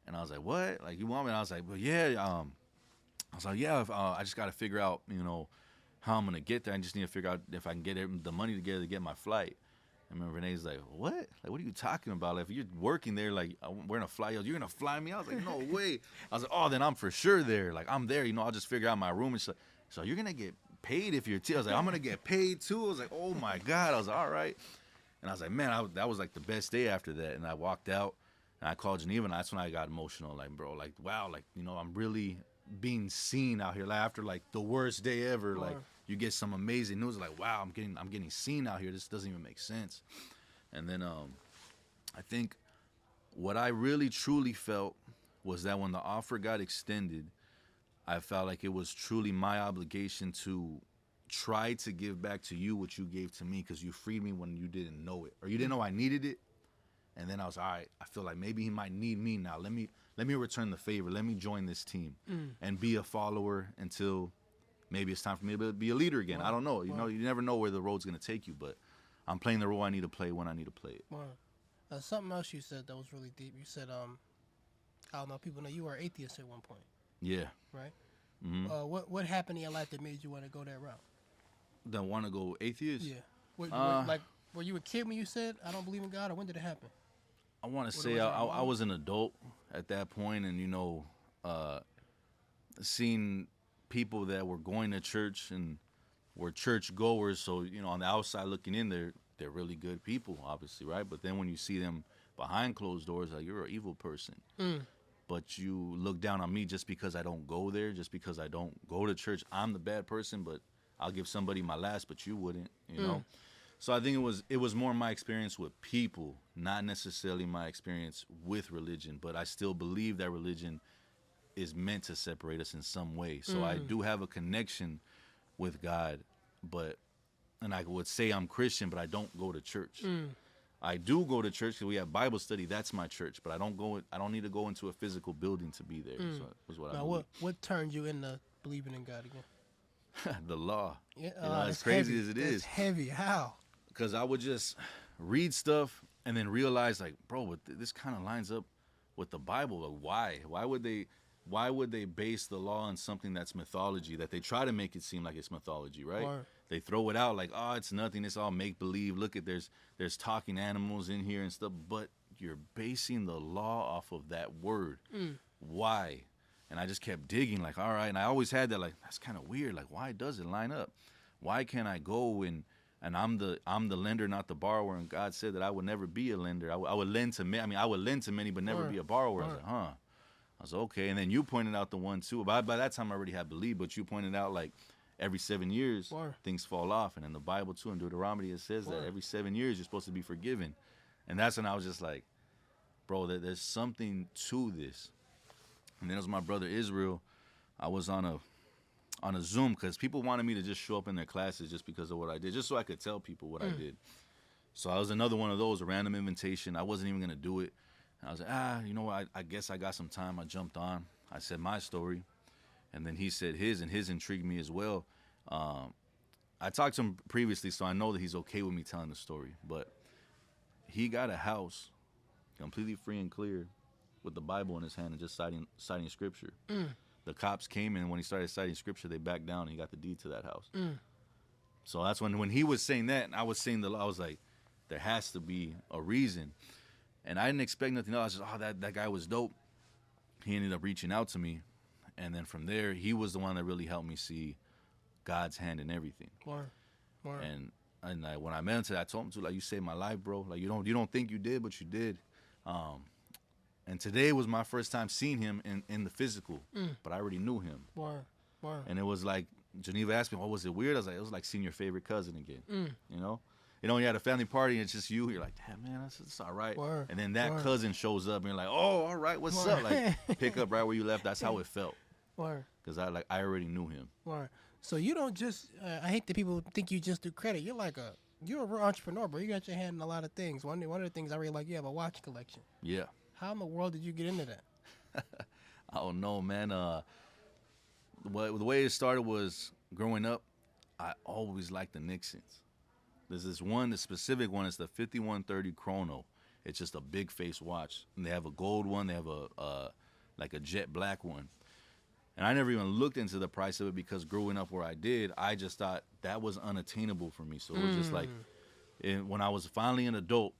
B: And I was like, "What? Like you want me?" And I was like, "Well, yeah." Um, I was like, "Yeah." If, uh, I just got to figure out, you know, how I'm gonna get there. I just need to figure out if I can get the money together to get my flight. I remember Renee's like, "What? Like, what are you talking about? Like, if you're working there, like, we're gonna fly you. You're gonna fly me?" I was like, "No [LAUGHS] way." I was like, "Oh, then I'm for sure there. Like, I'm there. You know, I'll just figure out my room." And she's like, "So you're gonna get paid if you're?" T-? I was like, "I'm gonna get paid too." I was like, "Oh my god!" I was like, "All right." And I was like, "Man, I, that was like the best day after that." And I walked out and I called Geneva, and that's when I got emotional. Like, bro, like, wow, like, you know, I'm really being seen out here. Like, after like the worst day ever, like, you get some amazing news. Like, wow, I'm getting, I'm getting seen out here. This doesn't even make sense. And then, um, I think what I really truly felt was that when the offer got extended, I felt like it was truly my obligation to try to give back to you what you gave to me because you freed me when you didn't know it or you didn't know I needed it and then I was all right. I feel like maybe he might need me now. Let me let me return the favor. Let me join this team mm. and be a follower until maybe it's time for me to be a leader again. I don't know. You know, you never know where the road's gonna take you, but I'm playing the role I need to play when I need to play it.
A: Uh, something else you said that was really deep. You said, um, I don't know, people know you were atheist at one point.
B: Yeah.
A: Right. Mm-hmm. Uh, what what happened in your life that made you want to go that route?
B: That want to go atheist?
A: Yeah. What, uh, what, like, were you a kid when you said I don't believe in God, or when did it happen?
B: I want to say I, I, was an adult at that point, and you know, uh, seeing people that were going to church and were church goers. So you know, on the outside looking in, they're they're really good people, obviously, right? But then when you see them behind closed doors, like you're an evil person. Mm. But you look down on me just because I don't go there, just because I don't go to church. I'm the bad person, but I'll give somebody my last, but you wouldn't, you mm. know. So I think it was it was more my experience with people, not necessarily my experience with religion. But I still believe that religion is meant to separate us in some way. So mm. I do have a connection with God, but and I would say I'm Christian, but I don't go to church. Mm. I do go to church because we have Bible study. That's my church, but I don't go. I don't need to go into a physical building to be there. Mm. So was what now, I.
A: What what turned you into believing in God again? [LAUGHS]
B: the law. Yeah, uh, you know, as crazy
A: heavy.
B: as it is.
A: It's heavy. How?
B: Because I would just read stuff and then realize like, bro, but this kind of lines up with the Bible. Like, why? Why would they? Why would they base the law on something that's mythology? That they try to make it seem like it's mythology, right? They throw it out like, oh, it's nothing. It's all make believe. Look at there's there's talking animals in here and stuff. But you're basing the law off of that word. Mm. Why? And I just kept digging, like, all right. And I always had that, like, that's kind of weird. Like, why does it line up? Why can't I go and and I'm the I'm the lender, not the borrower. And God said that I would never be a lender. I, w- I would lend to many. I mean, I would lend to many, but never be a borrower. I was like, huh. I was like, okay. And then you pointed out the one too. By by that time, I already had believed, but you pointed out like every seven years things fall off, and in the Bible too, in Deuteronomy it says that every seven years you're supposed to be forgiven, and that's when I was just like, bro, that there's something to this. And then it was my brother Israel. I was on a on a Zoom because people wanted me to just show up in their classes just because of what I did, just so I could tell people what mm. I did. So I was another one of those, a random invitation. I wasn't even gonna do it. I was like, ah, you know what? I, I, guess I got some time. I jumped on. I said my story, and then he said his, and his intrigued me as well. Um, I talked to him previously, so I know that he's okay with me telling the story. But he got a house, completely free and clear, with the Bible in his hand and just citing citing scripture. Mm the cops came and when he started citing scripture, they backed down and he got the deed to that house. Mm. So that's when when he was saying that, and I was saying the I was like, there has to be a reason, and I didn't expect nothing else. I was just, oh, that that guy was dope. He ended up reaching out to me, and then from there, he was the one that really helped me see God's hand in everything.
A: More, more.
B: And and I, when I met him I told him to like, you saved my life, bro. Like you don't you don't think you did, but you did. Um, and today was my first time seeing him in, in the physical, mm. but I already knew him.
A: Wow. Wow.
B: And it was like Geneva asked me, "What oh, was it weird?" I was like, "It was like seeing your favorite cousin again." Mm. You know, you know, when you had a family party and it's just you, you're like, "Damn, man, that's, that's all right." Word. And then that Word. cousin shows up and you're like, "Oh, all right, what's Word. up?" Like [LAUGHS] pick up right where you left. That's how it felt. Because I like I already knew him.
A: Word. So you don't just. Uh, I hate that people think you just do credit. You're like a you're a real entrepreneur, bro. You got your hand in a lot of things. One one of the things I really like, you have a watch collection.
B: Yeah.
A: How in the world did you get into that? [LAUGHS]
B: I don't know, man. Uh, what the way it started was growing up. I always liked the Nixons. There's this one, the specific one. It's the 5130 Chrono. It's just a big face watch, and they have a gold one. They have a uh, like a jet black one. And I never even looked into the price of it because growing up where I did, I just thought that was unattainable for me. So it was just like, and when I was finally an adult,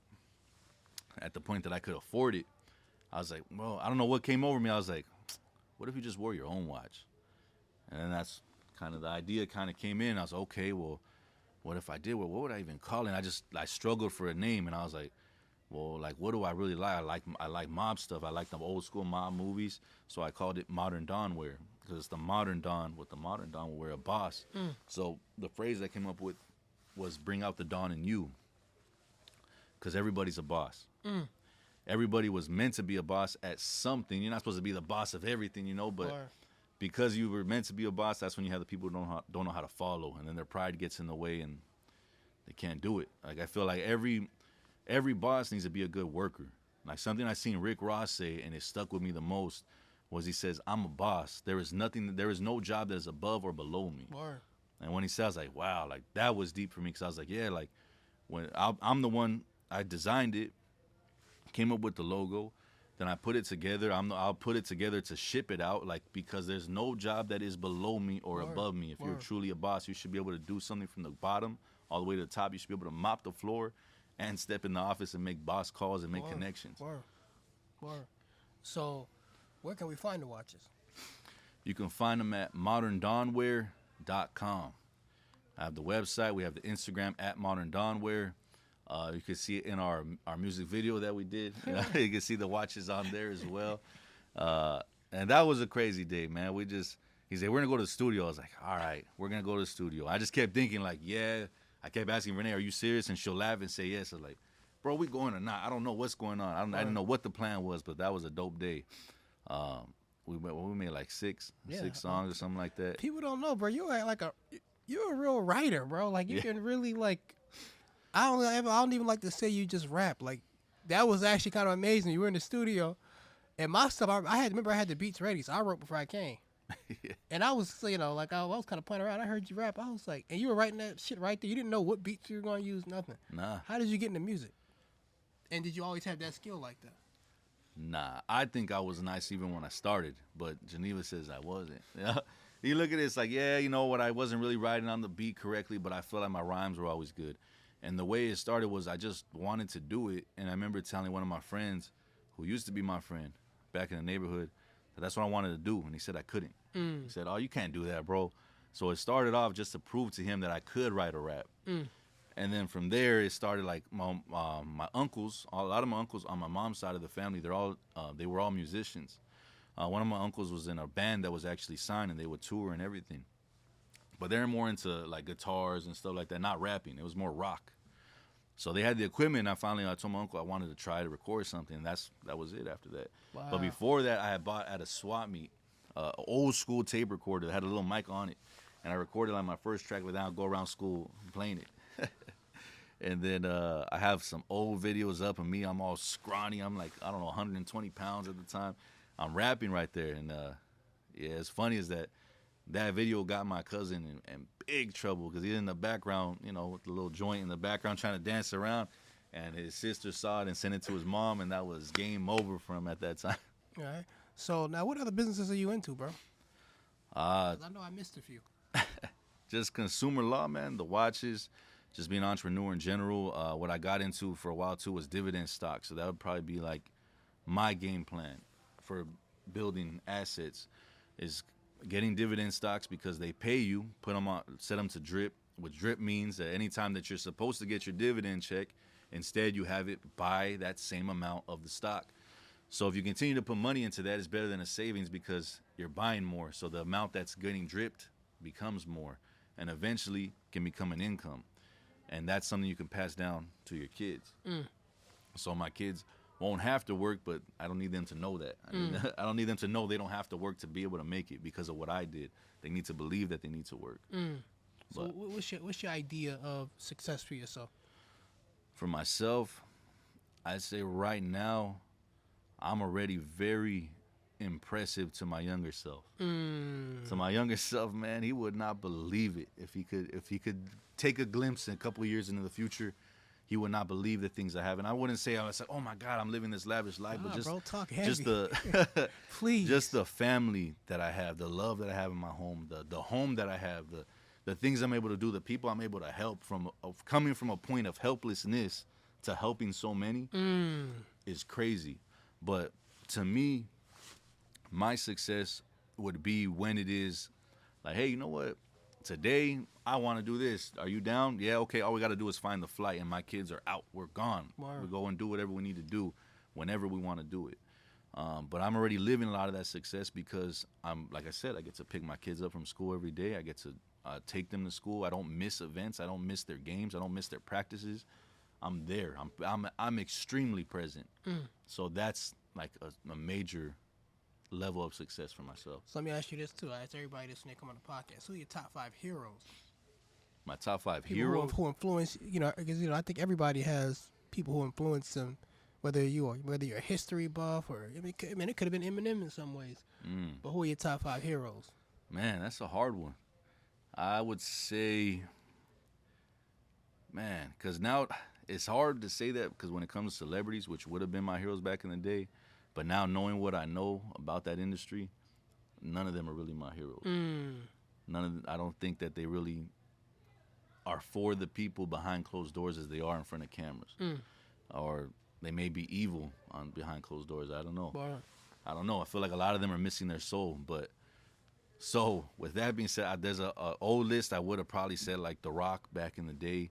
B: at the point that I could afford it, I was like, well, I don't know what came over me. I was like, what if you just wore your own watch? And then that's kind of the idea kind of came in. I was like, okay, well, what if I did? Well, what would I even call it? And I just I struggled for a name, and I was like, well, like what do I really like? I like I like mob stuff. I like the old school mob movies, so I called it modern Don wear because it's the modern Don. What the modern Don will wear a boss. Mm. So the phrase I came up with was bring out the Don in you, because everybody's a boss. Mm. Everybody was meant to be a boss at something. You're not supposed to be the boss of everything, you know, but
A: Or-
B: because you were meant to be a boss, that's when you have the people who don't know how, don't know how to follow, and then their pride gets in the way and they can't do it. Like I feel like every every boss needs to be a good worker. Like something I seen Rick Ross say, and it stuck with me the most, was he says, "I'm a boss. There is nothing. There is no job that is above or below me."
A: Word.
B: And when he says like, wow, like that was deep for me because I was like, yeah, like when I, I'm the one I designed it, came up with the logo, then I put it together. I'm the, I'll put it together to ship it out, like because there's no job that is below me or
A: Word,
B: above me. If you're truly a boss, you should be able to do something from the bottom all the way to the top. You should be able to mop the floor and step in the office and make boss calls and make
A: Word,
B: connections.
A: Word. Word. So, where can we find the watches?
B: You can find them at moderndonwear.com. I have the website. We have the Instagram at Modern Donwear. Uh, you can see it in our our music video that we did. [LAUGHS] You, know, you can see the watches on there as well. Uh, and that was a crazy day, man. We just he said we're gonna go to the studio. I was like, all right, we're gonna go to the studio. I just kept thinking like, yeah. I kept asking Renee, are you serious? And she'll laugh and say yes. I was like, bro, we going or not? I don't know what's going on. I, don't, I didn't know what the plan was, but that was a dope day. Um, we went, well, we made like six
A: Yeah.
B: six songs or something like that.
A: People don't know, bro. You're like a you're a real writer, bro. Like you
B: Yeah.
A: can really like. I don't ever. I don't even like to say you just rap. Like that was actually kind of amazing. You were in the studio, and my stuff. I, I had remember I had the beats ready, so I wrote before I came. [LAUGHS] And I was, you know, like I, I was kind of playing around. I heard you rap. I was like, and you were writing that shit right there. You didn't know what beats you were going to use, nothing.
B: Nah.
A: How did you get into music? And did you always have that skill like that?
B: Nah, I think I was nice even when I started, but Geneva says I wasn't. [LAUGHS] You look at it, it's like, yeah, you know what, I wasn't really writing on the beat correctly, but I feel like my rhymes were always good. And the way it started was I just wanted to do it. And I remember telling one of my friends, who used to be my friend back in the neighborhood, that that's what I wanted to do. And he said I couldn't. He said, oh, you can't do that, bro. So it started off just to prove to him that I could write a rap. And then from there, it started like my um, my uncles. A lot of my uncles on my mom's side of the family, they're all uh, they were all musicians. Uh, one of my uncles was in a band that was actually signed, and they would tour and everything. But they're more into like guitars and stuff like that, not rapping. It was more rock. So they had the equipment. And I finally I told my uncle I wanted to try to record something. And that's that was it. After that,
A: Wow.
B: but before that, I had bought at a swap meet, uh, old school tape recorder that had a little mic on it, and I recorded like my first track without go around school playing it. [LAUGHS] And then uh, I have some old videos up of me. I'm all scrawny. I'm like, I don't know, 120 pounds at the time. I'm rapping right there. And uh, yeah, it's funny as that that video got my cousin in, in big trouble because he's in the background, you know, with the little joint in the background trying to dance around. And his sister saw it and sent it to his mom, and that was game over for him at that time. [LAUGHS]
A: All right. So now, what other businesses are you into, bro?
B: Uh,
A: 'Cause I know I missed a few. [LAUGHS]
B: just consumer law, man. The watches, just being an entrepreneur in general. Uh, what I got into for a while too was dividend stock. So that would probably be like my game plan for building assets is getting dividend stocks because they pay you, put them on, set them to drip. Which drip means that anytime that you're supposed to get your dividend check, instead you have it buy that same amount of the stock. So if you continue to put money into that, it's better than a savings because you're buying more. So the amount that's getting dripped becomes more, and eventually can become an income, and that's something you can pass down to your kids. Mm. So my kids won't have to work, but I don't need them to know that. I, mean, mm. [LAUGHS] I don't need them to know they don't have to work to be able to make it because of what I did. They need to believe that they need to work. Mm.
A: So,
B: But-
A: wh- what's your what's your idea of success for yourself?
B: For myself, I'd say right now, I'm already very impressive to my younger self. Mm. To my younger self, man, he would not believe it if he could if he could take a glimpse in a couple years into the future. He would not believe the things I have. And I wouldn't say I was like, oh my God, I'm living this lavish life,
A: Nah,
B: but just
A: bro,
B: just the [LAUGHS] [LAUGHS]
A: Please.
B: just the family that I have, the love that I have in my home, the the home that I have, the the things I'm able to do, the people I'm able to help from of coming from a point of helplessness to helping so many
A: Mm.
B: is crazy. But to me, my success would be when it is like, hey, you know what? Today I want to do this. Are you down? Yeah, okay. All we got to do is find the flight, and my kids are out. We're gone.
A: Word.
B: We go and do whatever we need to do, whenever we want to do it. Um, but I'm already living a lot of that success because I'm, like I said, I get to pick my kids up from school every day. I get to uh, take them to school. I don't miss events. I don't miss their games. I don't miss their practices. I'm there. I'm I'm I'm extremely present. So that's like a, a major level of success for myself.
A: So let me ask you this too. I ask everybody this when they come on the podcast. Who are your top five heroes?
B: My top five
A: People
B: heroes.
A: who, who influence you know because you know I think everybody has people who influence them. Whether you are whether you're a history buff or I mean, it could- I mean it could have been Eminem in some ways.
B: Mm.
A: But who are your top five heroes?
B: Man, that's a hard one. I would say, man, because now it's hard to say that because when it comes to celebrities, which would have been my heroes back in the day, but now knowing what I know about that industry, none of them are really my heroes.
A: Mm.
B: None of I don't think that they really are for the people behind closed doors as they are in front of cameras,
A: Mm.
B: or they may be evil on behind closed doors. I don't know. I don't know. I feel like a lot of them are missing their soul. But so with that being said, I, there's a, a old list. I would have probably said like The Rock back in the day,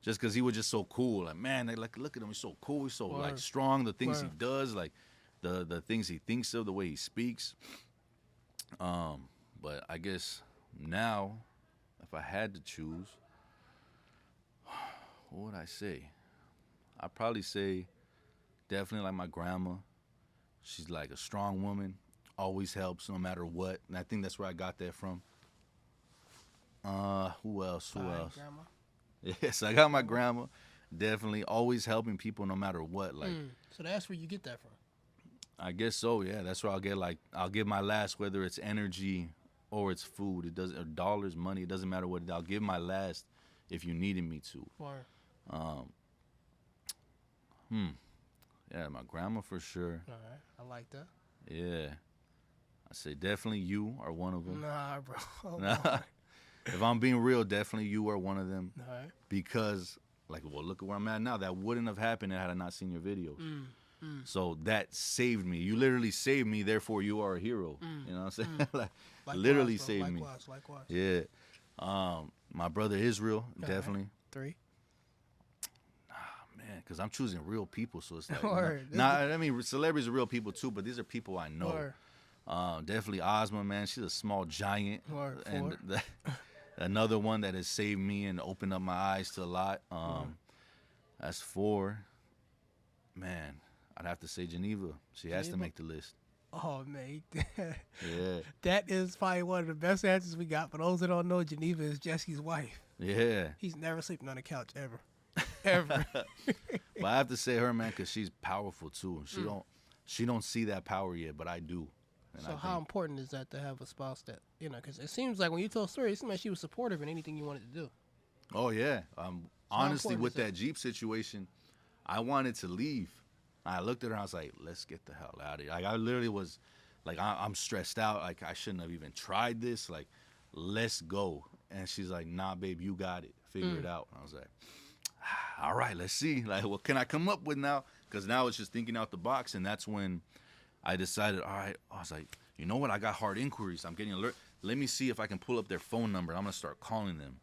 B: just because he was just so cool. Like man, they like look at him. He's so cool. He's so like strong. The things he does, like the the things he thinks of, the way he speaks. Um, but I guess now, if I had to choose, [SIGHS] what would I say? I'd probably say definitely like my grandma. She's like a strong woman, always helps no matter what. And I think that's where I got that from. Uh, who else? Who
A: fine,
B: else?
A: grandma. [LAUGHS]
B: Yes, I got my grandma. Definitely always helping people no matter what. Like
A: Mm. So that's where you get that from.
B: I guess so, yeah. That's where I'll get like I'll give my last whether it's energy or it's food. It doesn't or dollars, money, it doesn't matter what I'll give my last if you needed me to.
A: um hmm
B: Yeah, my grandma for sure.
A: all right, I like that.
B: Yeah. I say definitely you are one of them.
A: Nah, bro. [LAUGHS] [LAUGHS] Oh,
B: Nah. if I'm being real, definitely you are one of them
A: All right.
B: because, like, well, look at where I'm at now. That wouldn't have happened had I not seen your videos.
A: Mm,
B: So that saved me. You literally saved me. Therefore, you are a hero. You know what I'm saying? [LAUGHS] like,
A: Mm, Likewise,
B: literally
A: bro.
B: saved me.
A: likewise, Likewise,
B: Yeah. Um, my brother Israel,
A: right.
B: definitely.
A: Three.
B: Man, because I'm choosing real people, so it's [LAUGHS] like,
A: Word.
B: nah, I mean, celebrities are real people too, but these are people I know. Um, definitely Ozma, man. She's a small giant.
A: Word,
B: and the, [LAUGHS] another one that has saved me and opened up my eyes to a lot. Um, that's four. Man, I'd have to say Geneva. She has to make the list.
A: oh man, [LAUGHS]
B: Yeah,
A: that is probably one of the best answers we got. For those that don't know, Geneva is Jesse's wife.
B: yeah.
A: He's never sleeping on the couch ever, [LAUGHS] ever. [LAUGHS]
B: But I have to say her, man, because she's powerful too.
A: Mm.
B: She don't, she don't see that power yet, but I do. And
A: so
B: I
A: how
B: think-
A: important is that to have a spouse that you know? Because it seems like when you told story, it seemed like she was supportive in anything you wanted to do.
B: Oh yeah. Um,
A: how
B: honestly, with
A: that?
B: that Jeep situation, I wanted to leave. I looked at her. And I was like, "Let's get the hell out of here." Like I literally was, like, I, I'm stressed out. Like I shouldn't have even tried this. Like, let's go. And she's like, "Nah, babe, you got it. Figure
A: Mm.
B: it out." And I was like, "Ah, "All right, let's see. Like, what can I come up with now?" Because now it's just thinking out the box, and that's when I decided. All right, I was like, you know what? I got hard inquiries. I'm getting alert. Let me see if I can pull up their phone number. I'm gonna start calling them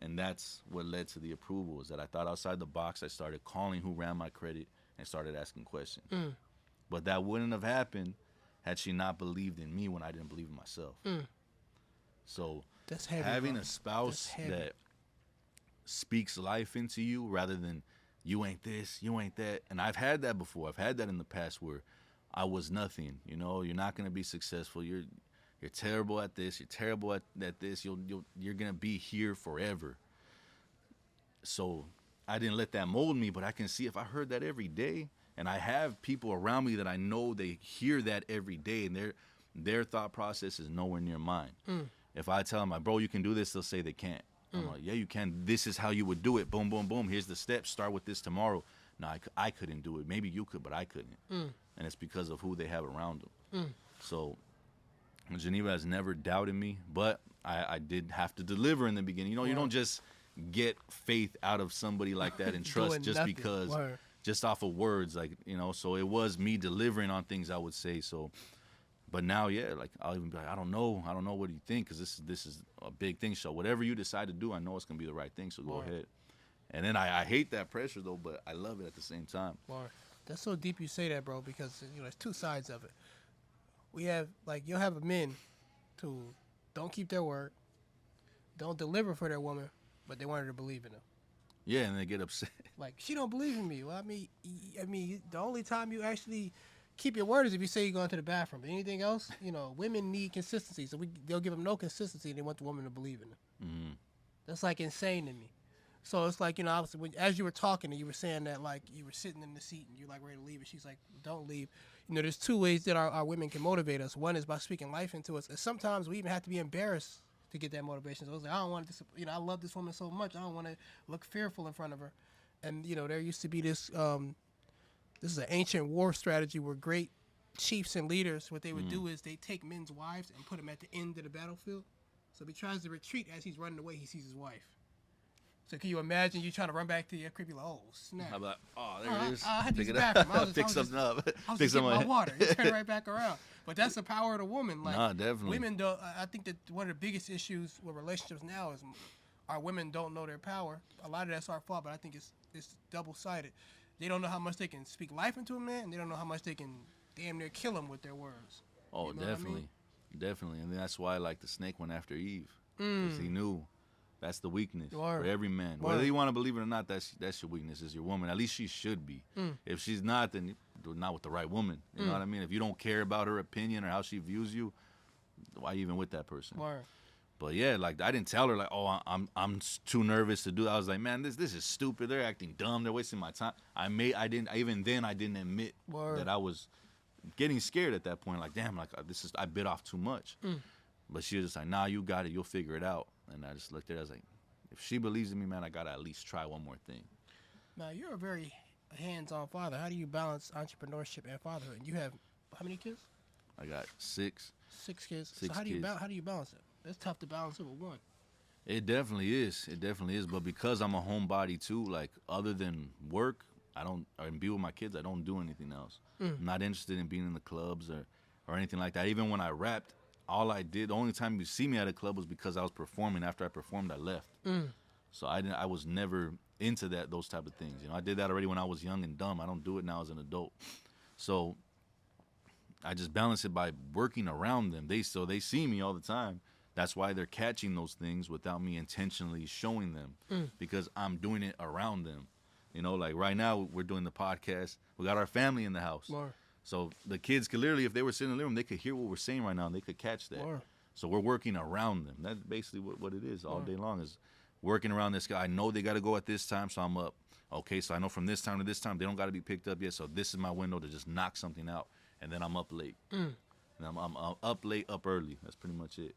B: and that's what led to the approval is that I thought outside the box. I started calling who ran my credit and started asking questions.
A: Mm.
B: But that wouldn't have happened had she not believed in me when I didn't believe in myself.
A: Mm.
B: So
A: That's heavy.
B: having
A: bro.
B: a spouse that speaks life into you rather than you ain't this, you ain't that. And I've had that before. I've had that in the past where I was nothing. You know, you're not gonna be successful. You're you're terrible at this. You're terrible at, at this. You'll you'll you're gonna be here forever. So I didn't let that mold me, but I can see if I heard that every day, and I have people around me that I know they hear that every day, and their their thought process is nowhere near mine. Mm. If I tell them, like, bro, you can do this, they'll say they can't. I'm mm. like, yeah, you can. This is how you would do it. Boom, boom, boom. Here's the steps. Start with this tomorrow. No, I, I couldn't do it. Maybe you could, but I couldn't. Mm. And it's because of who they have around them. So Geneva has never doubted me, but I, I did have to deliver in the beginning. You know, you don't just get faith out of somebody like that [LAUGHS] and trust just
A: nothing.
B: because,
A: Word.
B: just off of words. Like, you know, so it was me delivering on things I would say. So, but now, yeah, like I'll even be like, I don't know, I don't know what do you think, because this is this is a big thing. So whatever you decide to do, I know it's gonna be the right thing. So go
A: Word.
B: ahead. And then I, I hate that pressure though, but I love it at the same time.
A: Bar. That's so deep you say that, bro, because you know there's two sides of it. We have like you'll have men to don't keep their word, don't deliver for their woman, but they want her to believe in them.
B: Yeah, and they get upset. [LAUGHS]
A: Like she don't believe in me. Well, I mean, I mean, the only time you actually keep your word is if you say you're going to the bathroom. But anything else, you know, women need consistency. So we they'll give them no consistency. and They want the woman to believe in them.
B: hmm
A: That's like insane to me. So it's like you know, obviously, when, as you were talking and you were saying that like you were sitting in the seat and you're like ready to leave, and she's like, "Don't leave." You know, there's two ways that our, our women can motivate us. One is by speaking life into us, and sometimes we even have to be embarrassed to get that motivation. So it's like, I don't want to, you know, I love this woman so much, I don't want to look fearful in front of her. And you know, there used to be this. Um, this is an ancient war strategy where great chiefs and leaders, what they would do is they take men's wives and put them at the end of the battlefield. So if he tries to retreat as he's running away, he sees his wife. So can you imagine you trying to run back to your crib? You're like, oh snap!
B: How about, oh, there
A: Oh,
B: it is.
A: I- I had to
B: Pick
A: use
B: it
A: the
B: up.
A: bathroom. I [LAUGHS] was just-
B: Pick
A: I was
B: something up.
A: I was [LAUGHS]
B: Pick
A: just my water. You turn [LAUGHS] right back around. But that's the power of the woman. Like,
B: Nah, definitely.
A: Women don't. I think that one of the biggest issues with relationships now is our women don't know their power. A lot of that's our fault, but I think it's it's double sided. They don't know how much they can speak life into a man, and they don't know how much they can damn near kill him with their words.
B: Oh,
A: You know what I mean?
B: definitely, definitely, and that's why like the snake went after Eve
A: Mm.
B: because he knew that's the weakness
A: Word.
B: for every man.
A: Word.
B: Whether you want to believe it or not, that's that's your weakness. Is your woman? At least she should be.
A: Mm.
B: If she's not, then not with the right woman. You know what I mean? If you don't care about her opinion or how she views you, why you even with that person?
A: Word.
B: But yeah, like I didn't tell her like, oh, I'm I'm too nervous to do. I was like, man, this this is stupid. They're acting dumb. They're wasting my time. I made I didn't even then I didn't admit
A: Word.
B: that I was getting scared at that point. Like, damn, like uh, this is I bit off too much.
A: Mm.
B: But she was just like, nah, you got it. You'll figure it out. And I just looked at her. I was like, if she believes in me, man, I gotta at least try one more thing.
A: Now you're a very hands-on father. How do you balance entrepreneurship and fatherhood? You have how many kids?
B: I got six.
A: Six kids.
B: Six
A: so how do you
B: kids.
A: ba- how do you balance it? It's tough to balance it with one.
B: It definitely is. It definitely is. But because I'm a homebody too, like other than work, I don't or be with my kids. I don't do anything else. Mm. I'm not interested in being in the clubs or or anything like that. Even when I rapped, all I did, the only time you see me at a club was because I was performing. After I performed, I left. Mm. So I didn't. I was never into that those type of things. You know, I did that already when I was young and dumb. I don't do it now as an adult. So I just balance it by working around them. They so they see me all the time. That's why they're catching those things without me intentionally showing them mm. because I'm doing it around them. You know, like right now we're doing the podcast. We got our family in the house. So the kids could literally, if they were sitting in the room, they could hear what we're saying right now and they could catch that. So we're working around them. That's basically what, what it is all
A: Wow.
B: day long is working around this guy. I know they got to go at this time, so I'm up. Okay, so I know from this time to this time they don't got to be picked up yet. So this is my window to just knock something out, and then I'm up late.
A: Mm.
B: And I'm, I'm, I'm up late, up early. That's pretty much it.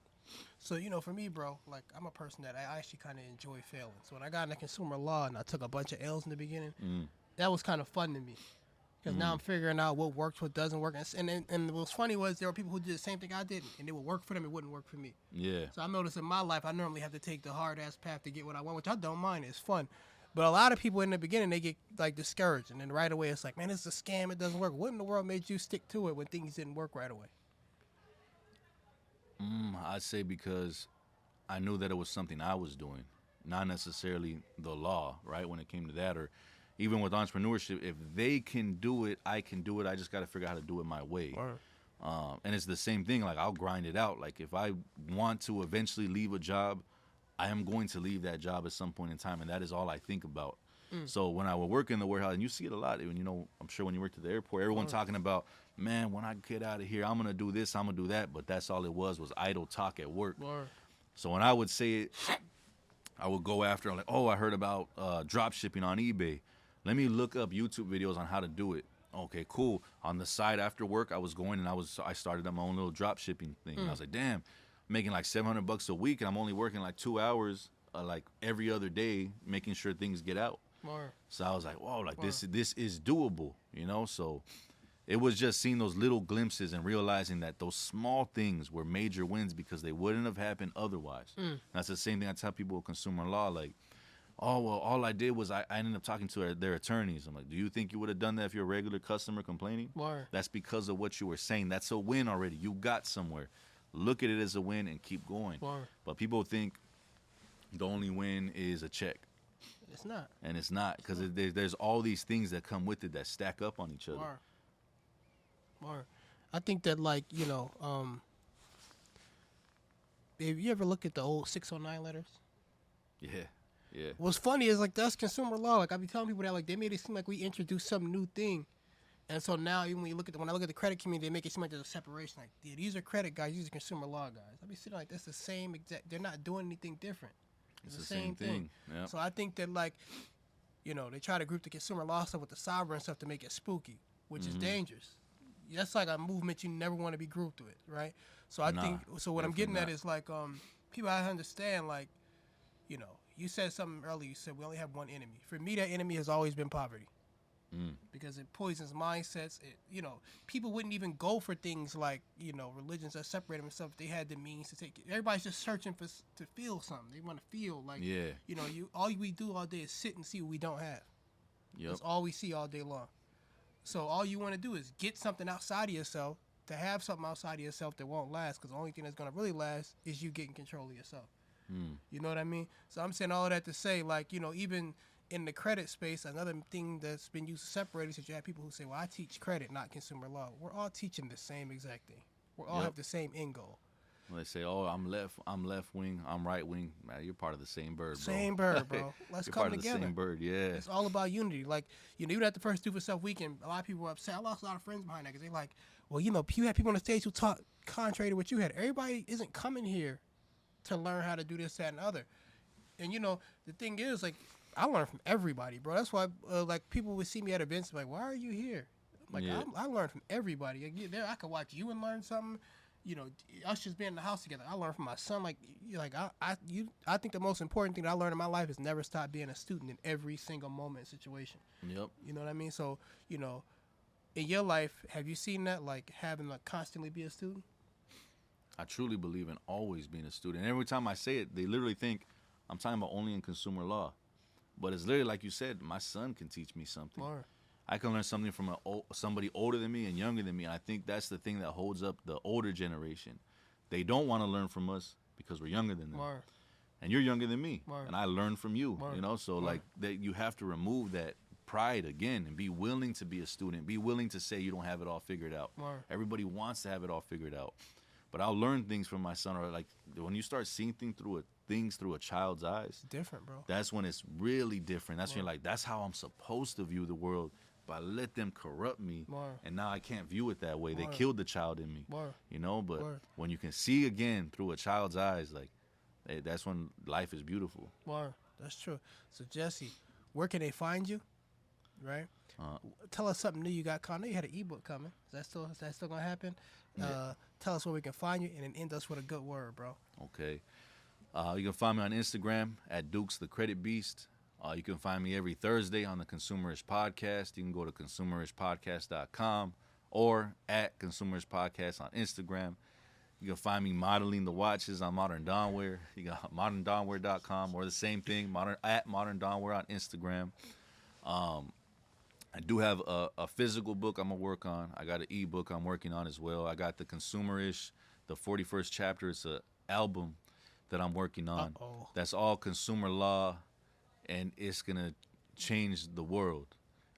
A: So you know, for me, bro, like I'm a person that I actually kind of enjoy failing. So when I got into consumer law and I took a bunch of L's in the beginning,
B: Mm.
A: that was kind of fun to me. Because now I'm figuring out what works, what doesn't work, and, and and and what was funny was there were people who did the same thing I did, and it would work for them, it wouldn't work for me.
B: Yeah.
A: So I noticed in my life, I normally have to take the hard ass path to get what I want, which I don't mind. It's fun. But a lot of people in the beginning, they get like discouraged. And then right away, it's like, man, this is a scam. It doesn't work. What in the world made you stick to it when things didn't work right away?
B: Mm, I'd say because I knew that it was something I was doing, not necessarily the law, right? When it came to that, or even with entrepreneurship, if they can do it, I can do it. I just got to figure out how to do it my way. Um, and it's the same thing. Like I'll grind it out. Like if I want to eventually leave a job, I am going to leave that job at some point in time, and that is all I think about. So when I would work in the warehouse, and you see it a lot, and you know, I'm sure when you work at the airport, everyone talking about, man, when I get out of here, I'm gonna do this, I'm gonna do that. But that's all it was was idle talk at work. So when I would say it, I would go after like, oh, I heard about uh, drop shipping on eBay. Let me look up YouTube videos on how to do it. Okay, cool. On the side after work, I was going and I was I started up my own little drop shipping thing. And I was like, damn, I'm making like 700 bucks a week, and I'm only working like two hours uh, like every other day, making sure things get out.
A: More.
B: So I was like, whoa, like this this is doable, you know. So it was just seeing those little glimpses and realizing that those small things were major wins because they wouldn't have happened otherwise. That's the same thing I tell people with consumer law, like, oh well, all I did was I, I ended up talking to their attorneys. I'm like, do you think you would have done that if you're a regular customer complaining?
A: More.
B: That's because of what you were saying. That's a win already. You got somewhere. Look at it as a win and keep going.
A: More.
B: But people think the only win is a check
A: It's not.
B: and it's not because there's, there's all these things that come with it that stack up on each other.
A: More. More. I think that like you know, um, if you ever look at the old 609 letters,
B: Yeah, yeah,
A: what's funny is like that's consumer law. Like I be telling people that like they made it seem like we introduced some new thing, and so now even when you look at the, when I look at the credit community, they make it seem like there's a separation. Like yeah, these are credit guys, these are consumer law guys. I be sitting like that's the same exact. They're not doing anything different.
B: it's the same thing. Yeah,
A: So I think that like, you know, they try to group the consumer law stuff with the sovereign stuff to make it spooky, which
B: Mm-hmm.
A: is dangerous. That's like a movement you never want to be grouped with, right? So I
B: Nah,
A: think so. What I'm getting at is like, um, people I understand like, you know, you said something earlier. You said we only have one enemy. For me, that enemy has always been poverty.
B: Mm.
A: Because it poisons mindsets. It, you know, people wouldn't even go for things like you know religions that separate themselves. If they had the means to take it. Everybody's just searching for to feel something. They want to feel like
B: yeah,
A: you know, you all we do all day is sit and see what we don't have.
B: yep,
A: That's all we see all day long. So all you want to do is get something outside of yourself to have something outside of yourself that won't last. Because the only thing that's gonna really last is you getting control of yourself.
B: Hmm.
A: You know what I mean? So I'm saying all of that to say, like, you know, even in the credit space, another thing that's been used to separate is that you have people who say, "Well, I teach credit, not consumer law." We're all teaching the same exact thing. We all
B: Yep.
A: have the same end goal.
B: When they say, "Oh, I'm left, I'm left wing, I'm right wing," man, you're part of the same bird, bro.
A: Same bird, bro. [LAUGHS] Let's
B: you're
A: come
B: part of
A: together.
B: the same bird. Yeah,
A: It's all about unity. Like, you know, even at the first Do For Self weekend, a lot of people were upset. I lost a lot of friends behind that because they like, well, you know, you had people on the stage who talk contrary to what you had. Everybody isn't coming here to learn how to do this, that, and other. And, you know, the thing is, like, I learn from everybody, bro. That's why, uh, like, people would see me at events like, why are you here? Like,
B: Yeah.
A: I'm, I learn from everybody. Like, yeah, there, I could watch you and learn something. You know, us just being in the house together. I learn from my son. Like, you like I, I, you. I think the most important thing that I learned in my life is never stop being a student in every single moment situation.
B: yep.
A: You know what I mean? So, you know, in your life, have you seen that? Like having to constantly be a student?
B: I truly believe in always being a student. And every time I say it, they literally think I'm talking about only in consumer law, but it's literally like you said. My son can teach me something.
A: Or
B: I can learn something from somebody older than me and younger than me. And I think that's the thing that holds up the older generation. They don't want to learn from us because we're younger than them.
A: or
B: And you're younger than me.
A: Word.
B: And I learned from you. You know, so like that you have to remove that pride again and be willing to be a student. Be willing to say you don't have it all figured out. Everybody wants to have it all figured out. But I'll learn things from my son or like when you start seeing things through a things through a child's eyes,
A: different, bro.
B: that's when it's really different. That's when you're like, that's how I'm supposed to view the world. But I let them corrupt me, and now I can't view it that way. They killed the child in me, you know. But when you can see again through a child's eyes, like eh, that's when life is beautiful.
A: Or that's true. So Jesse, where can they find you? Right.
B: Uh,
A: Tell us something new you got coming. You had an ebook coming. Is that still is that still gonna happen? Uh, tell us where we can find you, and then end us with a good word, bro.
B: Okay. Uh, you can find me on Instagram at Dukes the Credit Beast. Uh, you can find me every Thursday on the Consumerish Podcast. You can go to consumerishpodcast.com or at Consumerish Podcast on Instagram. You can find me modeling the watches on Modern Donwear. You got moderndonwear.com or the same thing, modern at Modern Donwear on Instagram. Um, I do have a, a physical book I'm gonna work on. I got an ebook I'm working on as well. I got the Consumerish, the 41st chapter. It's a album that I'm working on.
A: Uh-oh.
B: That's all consumer law, and it's gonna change the world.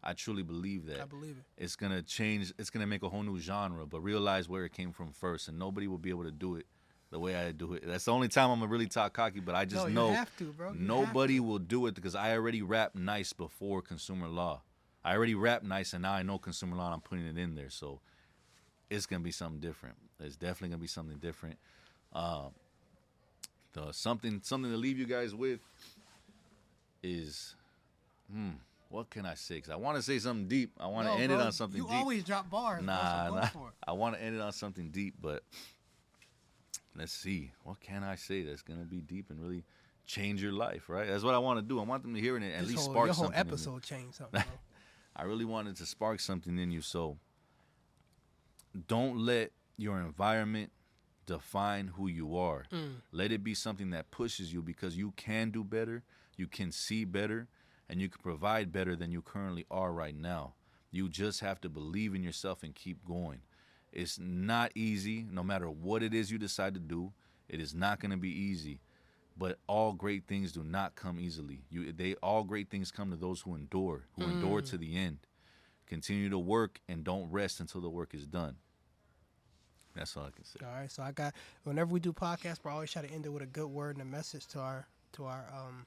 B: I truly believe that.
A: I believe it.
B: It's gonna change. It's gonna make a whole new genre, but realize where it came from first, and nobody will be able to do it the way I do it. That's the only time I'm gonna really talk cocky, but I just
A: No,
B: know
A: to,
B: nobody will do it because I already rap nice before consumer law. I already rap nice, and now I know consumer law. I'm putting it in there, so it's gonna be something different. It's definitely gonna be something different. Uh, the something something to leave you guys with is, hmm, what can I say? Because I want to say something deep. I want to
A: No,
B: end
A: bro,
B: it on something
A: You
B: deep.
A: always drop bars.
B: Nah, nah.
A: for.
B: I want to end it on something deep, but let's see. What can I say that's gonna be deep and really change your life, right? That's what I want to do. I want them to hear it and at
A: This
B: least
A: whole,
B: spark
A: your whole
B: something. in
A: episode changed something. [LAUGHS]
B: I really wanted to spark something in you. So don't let your environment define who you are. Mm. Let it be something that pushes you because you can do better, you can see better, and you can provide better than you currently are right now. You just have to believe in yourself and keep going. It's not easy, no matter what it is you decide to do. It is not going to be easy but all great things do not come easily. You they all great things come to those who endure, who endure to the end. Continue to work and don't rest until the work is done. That's all I can say.
A: All right, so I got whenever we do podcasts, I always try to end it with a good word and a message to our to our um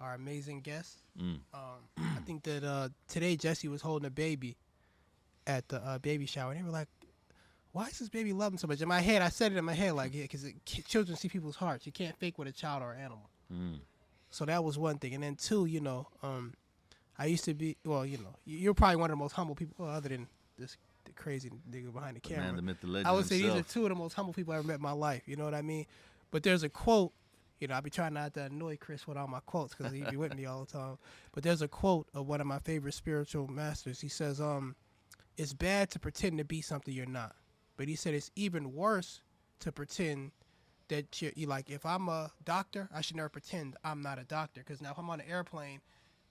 A: our amazing guests.
B: Mm.
A: Um, I think that uh, today Jesse was holding a baby at the uh, baby shower, and they were like, "Why is this baby loving so much?" In my head, I said it in my head like, "Yeah, because children see people's hearts. You can't fake with a child or an animal."
B: Mm.
A: So that was one thing, and then two, you know, um, I used to be well, you know, you- you're probably one of the most humble people, well, other than this the crazy nigga behind the camera.
B: man, the myth, the
A: I would say these are two of the most humble people I ever met in my life. You know what I mean? But there's a quote. You know, I be trying not to annoy Chris with all my quotes because he be with me all the time. But there's a quote of one of my favorite spiritual masters. He says, "Um, it's bad to pretend to be something you're not." But he said it's even worse to pretend that you're, you like. If I'm a doctor, I should never pretend I'm not a doctor because now if I'm on an airplane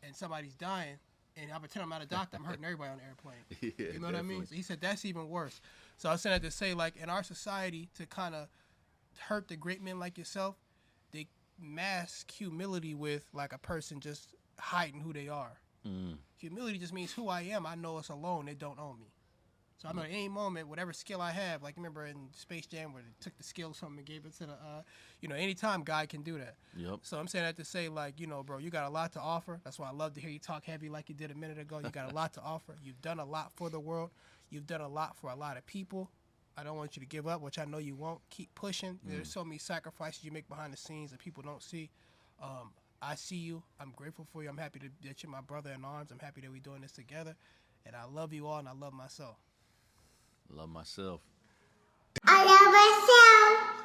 A: and somebody's dying and I pretend I'm not a doctor, I'm hurting everybody on the airplane. [LAUGHS]
B: Yeah,
A: You know what I mean? So he said that's even worse. So I said that to say, like, in our society, to kind of hurt the great men like yourself, they mask humility with like a person just hiding who they are.
B: Mm.
A: Humility just means who I am. I know it's alone. They don't own me. So I know at any moment, whatever skill I have, like remember in Space Jam where they took the skill from and gave it to the, uh, you know, anytime God can do that.
B: Yep.
A: So I'm saying that to say, like, you know, bro, you got a lot to offer. That's why I love to hear you talk heavy like you did a minute ago. You got a lot to [LAUGHS] offer. You've done a lot for the world. You've done a lot for a lot of people. I don't want you to give up, which I know you won't. Keep pushing. There's so many sacrifices you make behind the scenes that people don't see. Um, I see you. I'm grateful for you. I'm happy to, that you're my brother in arms. I'm happy that we're doing this together. And I love you all, and I love myself.
B: Love myself.
C: I love it.